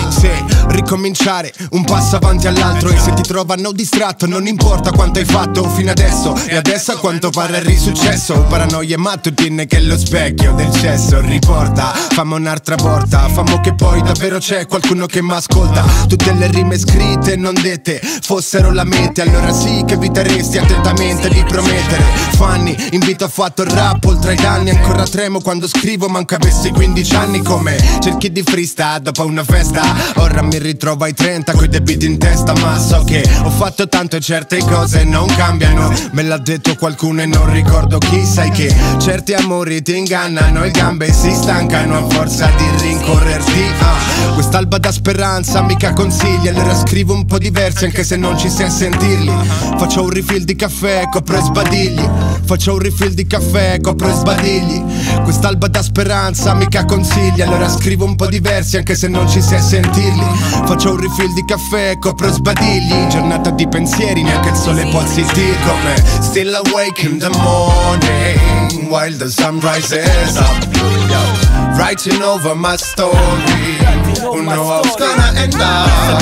sì, ricominciare un passo avanti all'altro e se ti trovano distratto non importa quanto hai fatto fino adesso. E adesso a quanto pare è risuccesso. Paranoie mattutine che lo specchio del cesso riporta. Fammi un'altra volta fammo che poi davvero c'è qualcuno che mi ascolta tutte le rime scritte non dette fossero la mente. Allora sì che eviteresti attentamente di promettere. Fanny invito a fatto il rap oltre ai danni. Ancora tremo quando scrivo manco avessi 15 anni come cerchi di freestyle dopo una festa. Ora mi ritrovo ai 30 coi debiti in testa ma so che ho fatto tanto e certe cose non cambiano. Me l'ha detto qualcuno e non ricordo chi sai che certi amori ti ingannano e gambe si stancano a forza di rincorrerti. Ah, quest'alba da speranza mica consigli allora scrivo un po' diversi anche se non ci sei a sentirli. Faccio un refill di caffè copro e sbadigli faccio un refill di caffè copro e sbadigli. Quest'alba da speranza mica consigli. Allora scrivo un po' diversi anche se non ci sei a sentirli. Faccio un refill di caffè copro e sbadigli. Giornata di pensieri neanche il sole può zittire come still awake in the morning while the sun rises up. Writing over my story. Who know how it's gonna end up?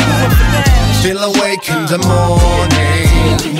Still awake in the morning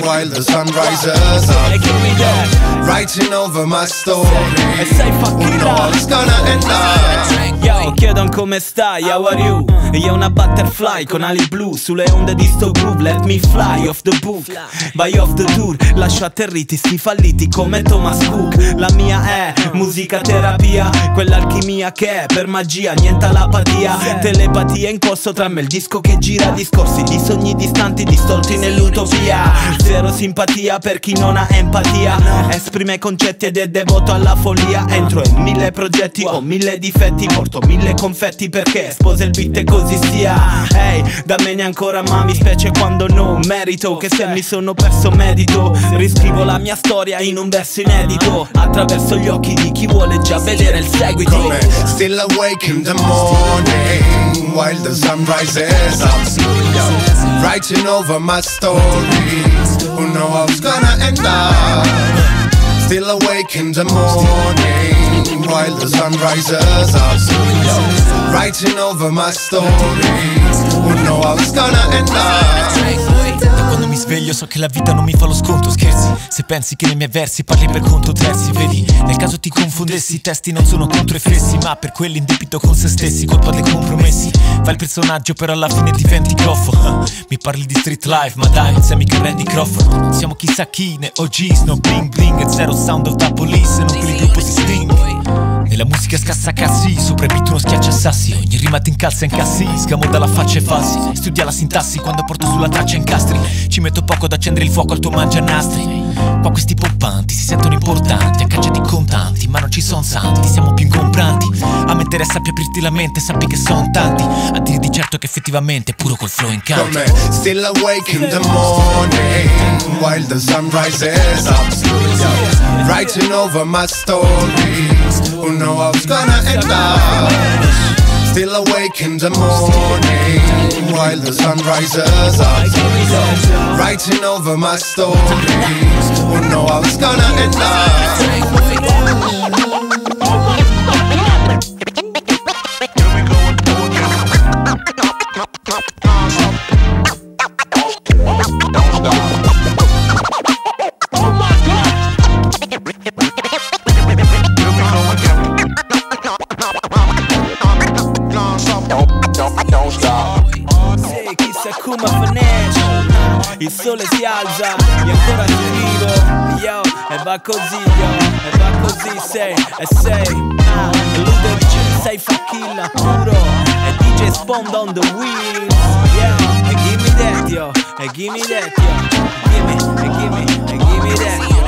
while the sun rises up. Writing over my story. Who know how it's gonna end up. Yo, chiedono come stai, how are you? E io una butterfly con ali blu Sulle onde di sto groove, let me fly off the book. Vai off the tour, lascio atterriti sti falliti come Thomas Cook. La mia è musica terapia Quell'alchimia che è per magia, niente all'apatia Telepatia in corso tra me il disco che gira Discorsi di sogni distanti, distolti nell'utopia Zero simpatia per chi non ha empatia. Esprime concetti ed è devoto alla follia. Entro in mille progetti, ho mille difetti Porto mille confetti perché sposa il beat e così sia. Ehi, da me ne ancora mami Specie quando non merito. Che se mi sono perso medito Riscrivo la mia storia in un verso inedito. Attraverso gli occhi di chi vuole già vedere il seguito. Come still awake in the morning while the sun rises up writing over my story who know how it's gonna end up still awake in the morning while the sun rises up? Writing over my story who know how it's gonna end up mi sveglio so che la vita non mi fa lo sconto Scherzi, se pensi che nei miei versi parli per conto terzi Vedi, nel caso ti confondessi I testi non sono contro i fessi Ma per quelli in debito con se stessi Colpa dei compromessi. Fai il personaggio però alla fine diventi groffo. Mi parli di street life ma dai non sei mica Randy Crawford Non siamo chissà chi né OGs No bling bling zero sound of the police non per il gruppo si sting nella musica scassa cassi, sopra il beat uno schiaccia sassi. Ogni rima ti incalza in cassi, scamo dalla faccia e falsi Studia la sintassi quando porto sulla traccia incastri. Ci metto poco ad accendere il fuoco al tuo mangianastri. Qua questi poppanti si sentono importanti Accacciati contanti, ma non ci son santi Siamo più ingombranti. A me interessa più aprirti la mente, sappi che son tanti. A dire di certo che effettivamente è puro col flow in canti come still awake in the morning while the sun rises up. Writing over my story who know how it's gonna end up still awake in the morning while the sun rises up, writing over my stories. Wouldn't know how it's gonna end up. Sole si alza e ancora sei vivo. Yo, e va così, yo, e va così sei, e sei. Ah, Ludo G, sei fucking puro. E DJ Spawn on the wheels. Yeah, e give me that, yo, e give me that, yo. Give me, e give me, e give me that,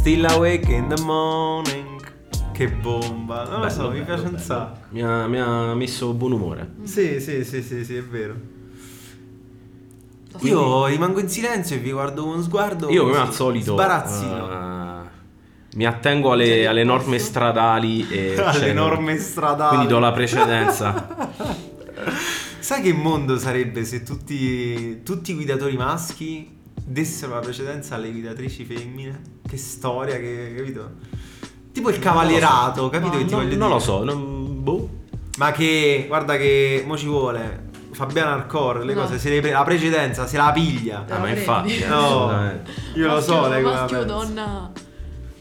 Still awake in the morning. Che bomba. Non lo Bello, so, mi bello, piace un bello. sacco. Mi ha, mi ha messo buon umore. Sì, sì, sì, sì, sì, è vero. Io rimango in silenzio e vi guardo con sguardo. Io come al solito Sbarazzino. eh, mi attengo alle, alle norme stradali e Alle cioè, norme stradali. Quindi do la precedenza. Sai che mondo sarebbe se tutti, tutti i guidatori maschi dessero la precedenza alle guidatrici femmine? Che storia, che capito? Tipo il cavalierato, capito? che ti non, voglio non dire? lo so, non- boh. Ma che guarda che mo ci vuole. Fabiana Arcor, le No. cose, se le pre- la precedenza se la piglia. Ah, ma infatti, eh, no, assolutamente. io lo so, lei come la maschio pensa. donna.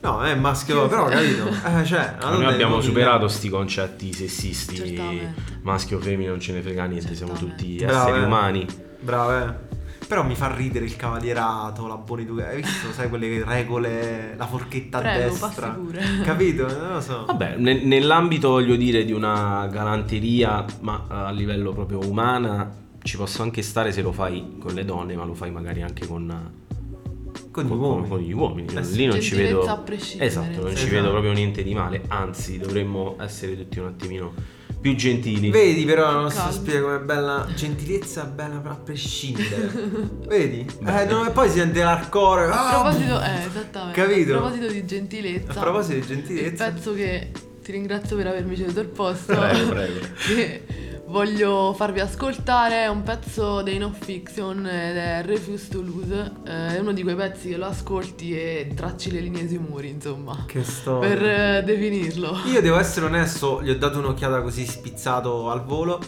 No, è maschio, però capito? Eh, cioè, Ma allora noi abbiamo superato sti concetti sessisti, Certamente. maschio femmina non ce ne frega niente, siamo tutti Bravo, esseri eh. umani. Bravo, eh. Però mi fa ridere il cavalierato, la buona educazione. Hai visto, sai, quelle regole, la forchetta Prego, a destra. passi pure. Capito? Non lo so. Vabbè, ne- nell'ambito voglio dire di una galanteria, ma a livello proprio umana, ci posso anche stare se lo fai con le donne, ma lo fai magari anche con, Con gli uomini. con gli uomini. Eh. Lì non ci vedo. a prescindere. Esatto, non ci Esatto. vedo proprio niente di male. Anzi, dovremmo essere tutti un attimino più gentili. Vedi però la nostra Calma. spiega come bella gentilezza, bella a prescindere. Vedi? Eh, no, e poi si sente l'arcore. A ah, proposito, eh, esattamente. Capito? A proposito di gentilezza. A proposito di Il gentilezza. pezzo che ti ringrazio per avermi ceduto il posto. Prego, prego. che voglio farvi ascoltare un pezzo dei No Fiction ed è Refuse to Lose. Eh, È uno di quei pezzi che lo ascolti e tracci le linee sui muri, insomma. Che storia. Per eh, definirlo. Io devo essere onesto, gli ho dato un'occhiata così spizzato al volo.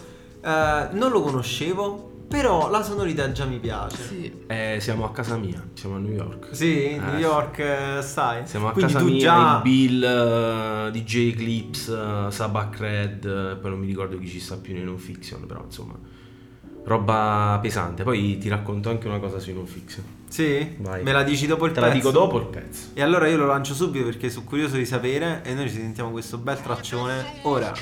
Eh, non lo conoscevo, però la sonorità già mi piace. Sì. Eh, siamo a casa mia, siamo a New York. Sì, Eh, New York eh, stai. Siamo a Quindi casa tu mia, già il Bill, eh, DJ Eclipse, eh, Sabak Red, eh, poi non mi ricordo chi ci sta più nei non fiction, però insomma, roba pesante. Poi ti racconto anche una cosa sui non fiction. Sì? Vai. Me la dici dopo il Te pezzo? la dico dopo il pezzo. E allora io lo lancio subito perché sono curioso di sapere e noi ci sentiamo questo bel traccione ora.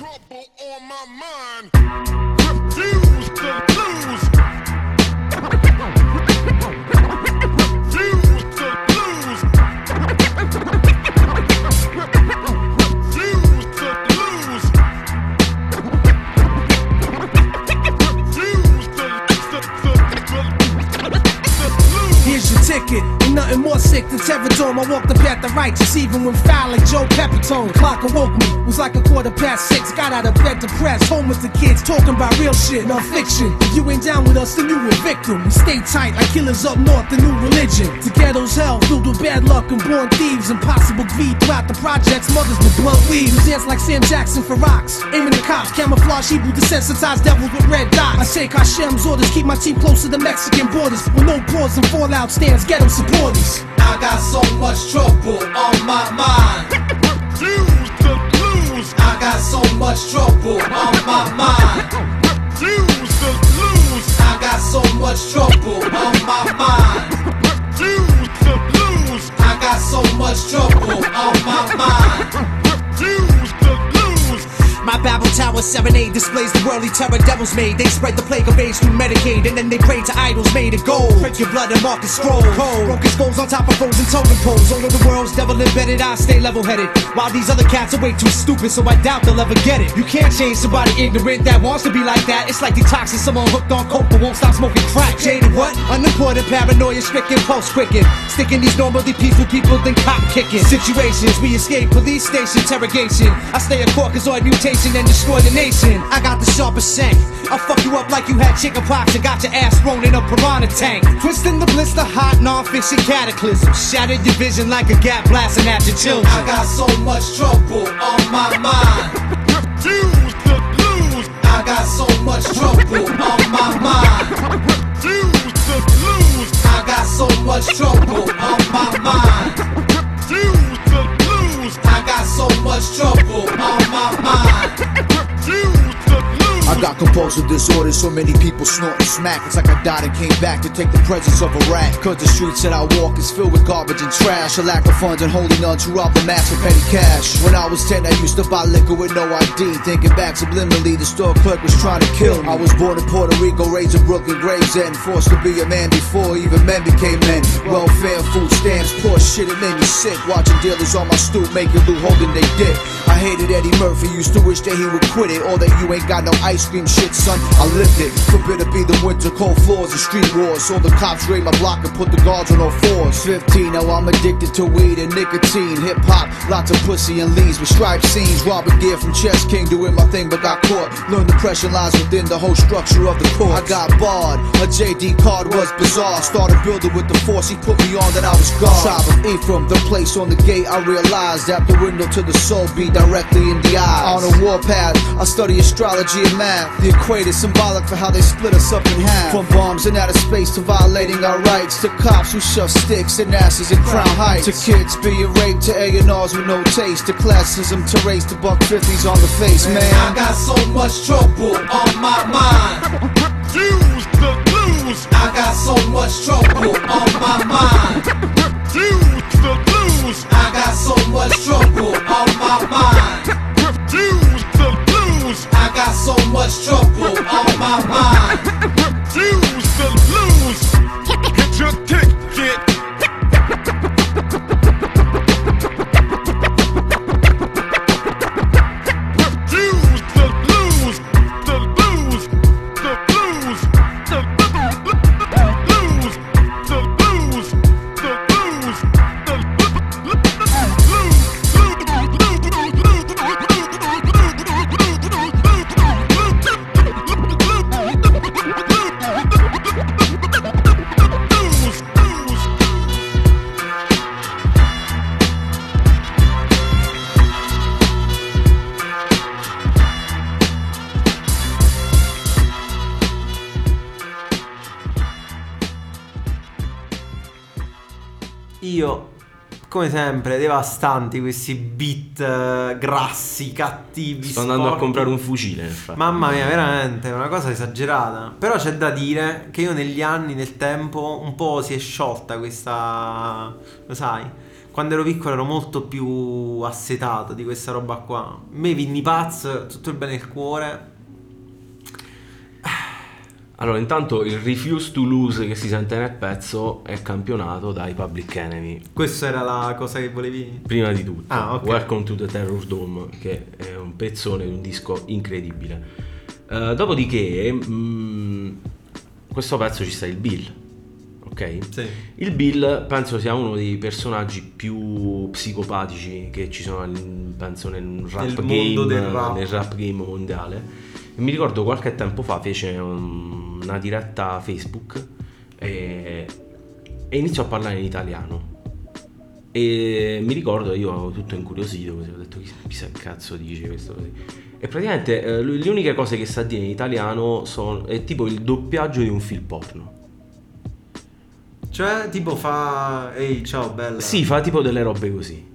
Ticket. Ain't nothing more sick than Terradome. I walked the path of righteous, even when foul like Joe Pepitone. Clock awoke me, was like a quarter past six. Got out of bed depressed, home with the kids, talking about real shit, non fiction. If you ain't down with us, then you a victim. We stay tight like killers up north, the new religion. The ghetto's hell, filled with bad luck and born thieves. Impossible greed throughout the projects, mothers with blunt weed. Who dance like Sam Jackson for rocks. Aiming at cops, camouflage Hebrew, desensitized devils with red dots. I take Hashem's orders, keep my team close to the Mexican borders. With no pause and fallout stands, ghetto supporters. I got so much trouble on my mind. Refuse to lose. I got so much trouble on my mind. Refuse to lose. I got so much trouble on my mind. Refuse to lose. I got so much trouble on my mind. My babble Tower 7A displays the worldly terror devils made. They spread the plague of rage through Medicaid, and then they pray to idols made of gold. Print your blood and mark a scroll. Cold. Broken skulls on top of frozen totem poles. All of the world's devil embedded, I stay level headed. While these other cats are way too stupid, so I doubt they'll ever get it. You can't change somebody ignorant that wants to be like that. It's like detoxing someone hooked on coke but won't stop smoking crack. Jaded what? Unimportant paranoia stricken, pulse quicken. Sticking these normally peaceful people, then cop kicking. Situations we escape, police station, interrogation. I stay a Caucasoid mutation and destroy the nation. I got the sharpest shank. I'll fuck you up like you had chicken pox and got your ass thrown in a piranha tank. Twisting the blister, hot non-fiction cataclysm. Shattered your vision like a gap blasting at your children. I got so much trouble on my mind. Refuse to lose. I got so much trouble on my mind. Refuse to lose. I got so much trouble on my mind. Refuse to lose. I got so much trouble on my mind. I got compulsive disorder, so many people snorting smack. It's like I died and came back to take the presence of a rat. Cause the streets that I walk is filled with garbage and trash. A lack of funds and holding on to rob the mass for petty cash. When I was 10, I used to buy liquor with no ID. Thinking back subliminally, the store clerk was trying to kill me. I was born in Puerto Rico, raised in Brooklyn, Gravesend. Forced to be a man before even men became men. Welfare, food stamps, poor shit, it made me sick. Watching dealers on my stoop making loot, holding they dick. I hated Eddie Murphy, used to wish that he would quit it. Or that you ain't got no ice cream shit, son. I lived it. Forbid to be the winter cold floors and street wars. So the cops raid my block and put the guards on all fours. 15, now I'm addicted to weed and nicotine. Hip hop, lots of pussy and leaves with striped scenes. Robbing gear from Chess King, doing my thing but got caught. Learned the pressure lies within the whole structure of the court. I got barred. A JD card was bizarre. Started building with the force, he put me on that I was gone. Tribe of Ephraim, the place on the gate. I realized that the window to the soul be directly in the eyes. On a warpath, I study astrology and math. The equator symbolic for how they split us up in half. From bombs in outer space to violating our rights. To cops who shove sticks and asses in crown heights. To kids being raped, to A&Rs with no taste. To classism, to race, to buck 50s on the face, man. I got so much trouble on my mind. Refuse the lose. I got so much trouble on my mind. Refuse the lose. I got so much trouble on my mind. Refuse to lose. I got so much trouble on my mind. Refuse to lose. Get your ticket. Io, come sempre, devastanti questi beat eh, grassi, cattivi. Sto andando a sporchi. comprare un fucile. nel frattempo. Mamma mia, veramente, è una cosa esagerata. Però c'è da dire che io negli anni, nel tempo, un po' si è sciolta questa... Lo sai? Quando ero piccolo ero molto più assetato di questa roba qua. A me Vinny Paz, tutto il bene del cuore. Allora, intanto il Refuse to Lose che si sente nel pezzo è campionato dai Public Enemy. Questa era la cosa che volevi... Prima di tutto, Ah, ok. Welcome to the Terror Dome, che è un pezzone di un disco incredibile. Eh, dopodiché, mm, questo pezzo ci sta il Bill, ok? Sì. Il Bill penso sia uno dei personaggi più psicopatici che ci sono, penso, nel rap Nel game, rap. nel rap game mondiale. E mi ricordo qualche tempo fa fece um, una diretta Facebook e, e iniziò a parlare in italiano. E mi ricordo io ero tutto incuriosito così ho detto chi chissà che cazzo dice questo così. E praticamente eh, le uniche cose che sa dire in italiano sono è tipo il doppiaggio di un film porno. Cioè, tipo fa... Ehi, ciao, bella. Sì, fa tipo delle robe così.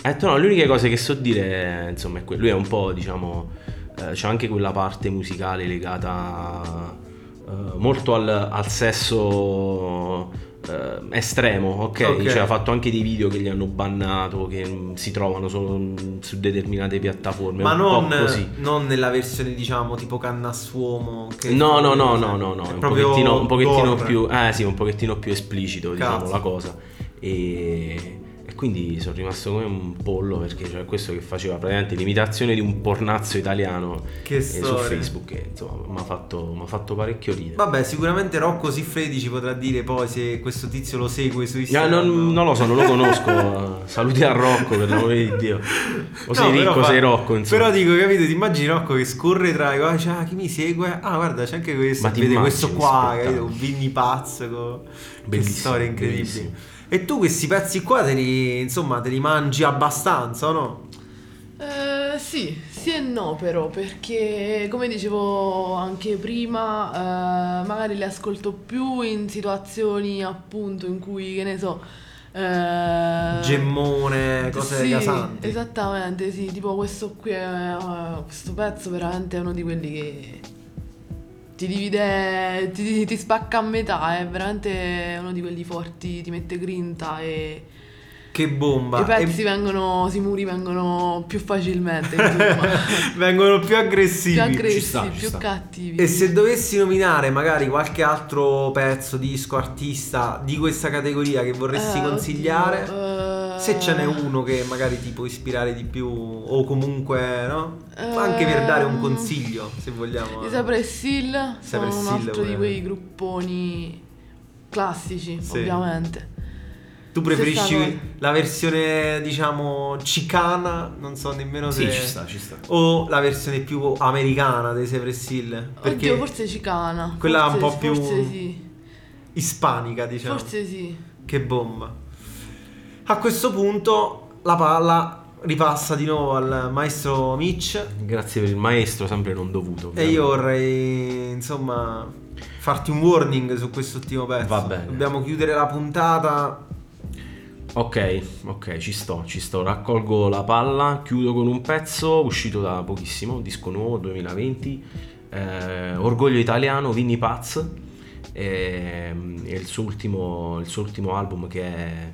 Ha detto no, le uniche cose che so dire, insomma, è quello. Lui è un po', diciamo, eh, c'è anche quella parte musicale legata eh, molto al, al sesso eh, estremo, ok? Cioè ha fatto anche dei video che gli hanno bannato, che mm, si trovano solo mm, su determinate piattaforme. Ma non, non nella versione, diciamo, tipo cannassuomo. Che No, no, no, no, no, no, È è un pochettino, un pochettino più, eh sì, un pochettino più esplicito, diciamo, Cazzo. la cosa. E quindi sono rimasto come un pollo perché cioè, questo che faceva praticamente l'imitazione di un pornazzo italiano eh, su. Facebook, che insomma mi ha fatto, fatto parecchio ridere. Vabbè, sicuramente Rocco Siffredi ci potrà dire poi se questo tizio lo segue su Instagram. non, non lo so, non lo conosco. Saluti a Rocco per l'amore di Dio. O sei No, però ricco, fa- sei Rocco, insomma. Però dico, capito, ti immagini Rocco che scorre tra i dice, ah, chi mi segue? Ah, guarda, c'è anche questo. Ma Vede immagini questo qua, capito? Un Vinny pazzo. co- Che storia incredibile. bellissimo. E tu questi pezzi qua te li, insomma, te li mangi abbastanza, o no? Eh, sì, sì e no però, perché come dicevo anche prima, eh, magari le ascolto più in situazioni appunto in cui, che ne so, eh, Gemmone, cose sì, casanti. Esattamente, sì, tipo questo qui, è, eh, questo pezzo veramente è uno di quelli che ti divide, ti, ti spacca a metà, è veramente uno di quelli forti, ti mette grinta e... Che bomba. I pezzi E- vengono, i muri vengono più facilmente, vengono più aggressivi. più aggressivi, più cattivi. E se dovessi nominare magari qualche altro pezzo, disco, artista di questa categoria che vorresti Eh, consigliare, oddio, eh, se ce n'è uno che magari ti può ispirare di più, o comunque, no? Anche per dare un Ehm, consiglio, se vogliamo. I Sapressil sono un altro di pure. quei grupponi classici, Sì. ovviamente. Tu preferisci la versione, diciamo, cicana, non so nemmeno Sì, se... ci sta, ci sta. O la versione più americana dei Cypress Hill? Perché Oddio, forse Cicana. quella forse, un po' più Forse sì. ispanica, diciamo. Forse sì. Che bomba. A questo punto la palla ripassa di nuovo al maestro Mitch Grazie per il maestro, sempre non dovuto. e io vorrei, insomma, farti un warning su quest'ultimo pezzo. Va bene. Dobbiamo chiudere la puntata. Ok, ok, ci sto, ci sto. Raccolgo la palla, chiudo con un pezzo uscito da pochissimo, disco nuovo 2020, eh, Orgoglio Italiano, Vinny Paz, ehm, è il suo ultimo, il suo ultimo album che è,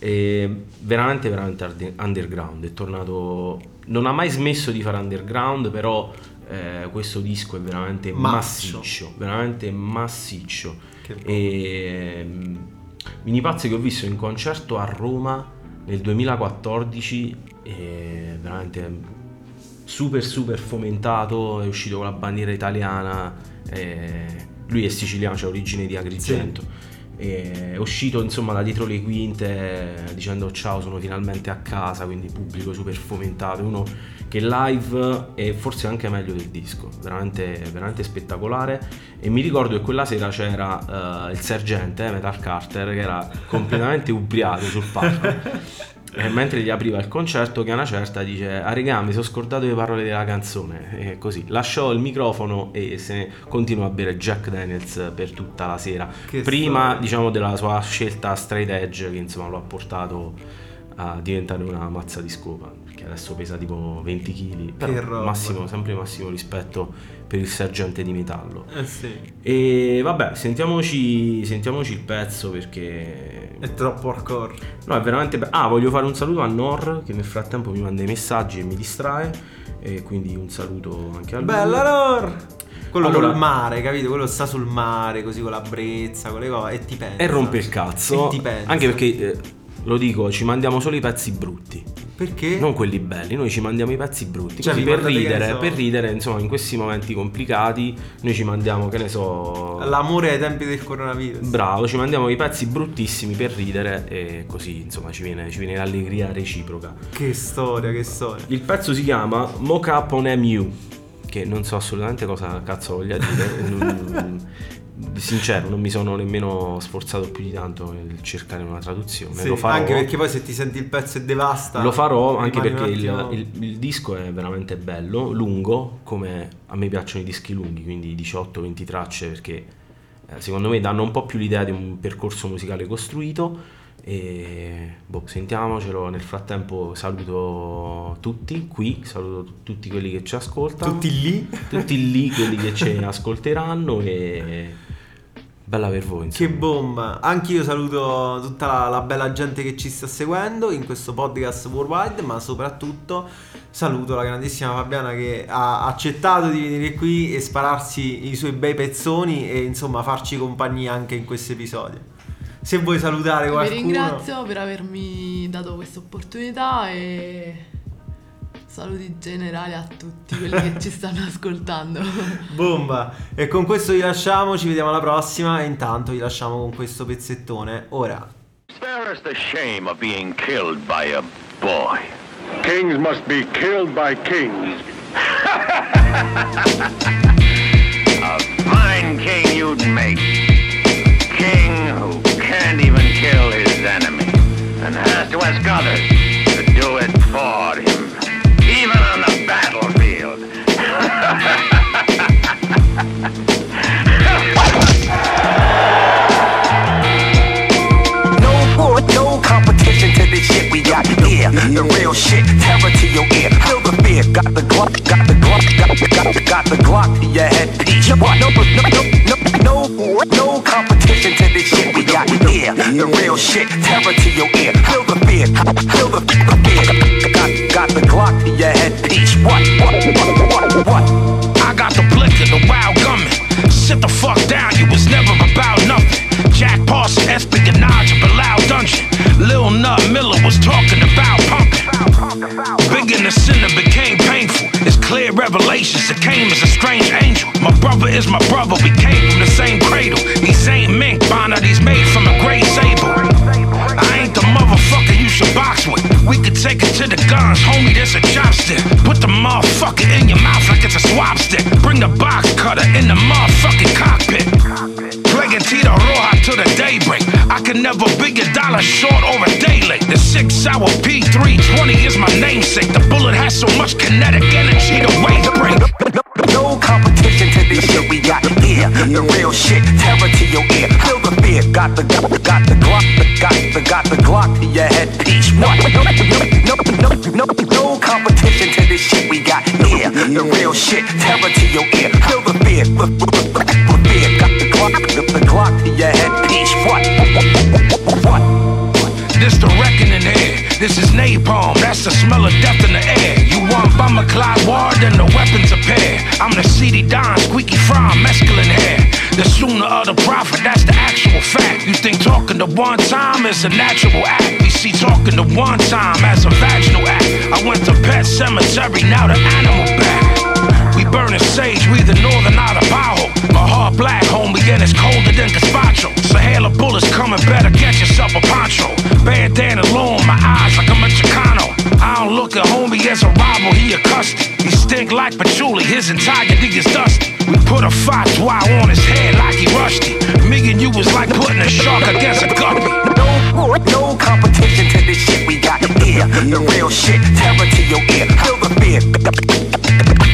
è veramente, veramente underground, è tornato, non ha mai smesso di fare underground, però eh, questo disco è veramente Massiccio. massiccio, veramente massiccio. E, mm, Mini Pazzi che ho visto in concerto a Roma nel 2014 e veramente super super fomentato, è uscito con la bandiera italiana, e lui è siciliano, c'ha origine di Agrigento. E è uscito insomma da dietro le quinte eh, dicendo ciao sono finalmente a casa quindi pubblico super fomentato. Uno che live è forse anche meglio del disco veramente, veramente spettacolare. E mi ricordo che quella sera c'era eh, il sergente eh, Metal Carter che era completamente ubriaco sul palco e mentre gli apriva il concerto che a una certa dice ah regà mi sono scordato le parole della canzone. E così lasciò il microfono e se ne continua a bere Jack Daniels per tutta la sera. Che prima storia. diciamo della sua scelta straight edge che insomma lo ha portato a diventare una mazza di scopa perché adesso pesa tipo 20 kg Che però massimo, sempre massimo rispetto per il sergente di metallo Eh sì. e vabbè sentiamoci, sentiamoci il pezzo perché È troppo hardcore. No, è veramente bello. Ah, voglio fare un saluto a Nor che nel frattempo mi manda i messaggi e mi distrae. E quindi un saluto anche a lui. Bella Lor! Quello Allora- col mare, capito? Quello sta sul mare, così con la brezza, con le cose, e ti pensa. E rompe il cazzo. E ti pensa. Anche perché, eh, lo dico, ci mandiamo solo i pezzi brutti. Perché? Non quelli belli, noi ci mandiamo i pezzi brutti. Cioè, Così per ridere, so- per ridere, insomma, in questi momenti complicati, noi ci mandiamo, che ne so. L'amore ai tempi del coronavirus. Bravo, ci mandiamo i pezzi bruttissimi per ridere e così, insomma, ci viene, ci viene l'allegria reciproca. Che storia, che storia. Il pezzo si chiama Mocha Up on MU, che non so assolutamente cosa cazzo voglia dire. sincero, non mi sono nemmeno sforzato più di tanto nel cercare una traduzione. Sì, Lo farò. anche perché poi se ti senti il pezzo e devasta. Lo farò anche perché il, il- il disco è veramente bello, lungo, come a me piacciono i dischi lunghi, quindi 18-20 tracce, perché eh, secondo me danno un po' più l'idea di un percorso musicale costruito. E boh, sentiamocelo. Nel frattempo saluto tutti qui, saluto t- tutti quelli che ci ascoltano. Tutti lì? Tutti lì quelli che ci ascolteranno e Bella per voi. Insomma. Che bomba! Anch'io saluto tutta la, la bella gente che ci sta seguendo in questo podcast worldwide, ma soprattutto saluto la grandissima Fabiana che ha accettato di venire qui e spararsi i suoi bei pezzoni e insomma farci compagnia anche in questo episodio. Se vuoi salutare Vi qualcuno. ringrazio per avermi dato questa opportunità e saluti generali a tutti quelli che ci stanno ascoltando. Bomba! E con questo vi lasciamo, ci vediamo alla prossima e intanto vi lasciamo con questo pezzettone. Ora. Spare us the shame of being killed by a boy. Kings must be killed by kings. a fine king you'd make. King who can't even kill his enemy and has to ask others to do it for here. The real shit, terror to your ear. Feel the fear, got the Glock, got the Glock, got, the got, got the Glock to your headpiece. What? No, no, no, no, no, no competition to this shit we got here. The real shit, terror to your ear. Feel the fear, feel the, the fear. Got, got the Glock to your headpiece. What? What? What? What? I got the blicker, the wild gunman. Sit the fuck down, you was never about nothing. Jack Parson, espionage, Bilal Dungeon. Lil Nut Miller was talking about pumping. Big in the sinner became painful. It's clear revelations that came as a strange angel. My brother is my brother, we came from the same cradle. These ain't mink, these made from a gray sable. I ain't the motherfucker you should box with. We could take it to the guns, homie, this a chopstick. Put the motherfucker in your mouth like it's a swap stick. Bring the box cutter in the motherfucking cockpit. Plaguing Tito Roja to the daybreak. I can never be a dollar short or a day late. The six hour P320 is my namesake. The bullet has so much kinetic energy to wave break. No competition to this shit we got here. The real shit, terror to your ear. Feel the fear. Got the got, got the Glock, the, got the got the Glock to your headpiece. What? No, no, no, no, no, competition to this shit we got here. The real shit, terror to your ear. Feel the fear, the, the, the, the fear. Got the Glock, the, the Glock to your headpiece. This is napalm. That's the smell of death in the air. You want bomber Clyde Ward, then the weapons appear. I'm the CD Don, squeaky fry, mescaline hair. The sooner of the prophet, that's the actual fact. You think talking to one time is a natural act. We see talking to one time as a vaginal act. I went to Pet Cemetery, now the animal back. We burning sage, we the northern out of Bajo. My heart black, homie, and it's colder than gazpacho. Of bullets coming, better get yourself a poncho. Bandana long, my eyes like I'm a Chicano. I don't look at homie as a rival, he a custody. He stink like patchouli, his entirety is dusty. We put a fatwa on his head like he rusty. Me and you was like putting a shark against a guppy. No, no competition to this shit we got here. The real shit, terror to your ear. Feel the fear.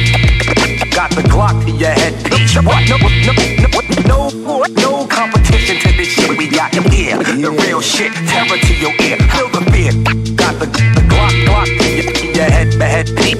Got the Glock to your headpiece. What? No, no, no, no, no competition to this shit we got here. The real shit, terror to your ear. Feel the fear. Got the, the Glock, Glock to your, your head, headpiece.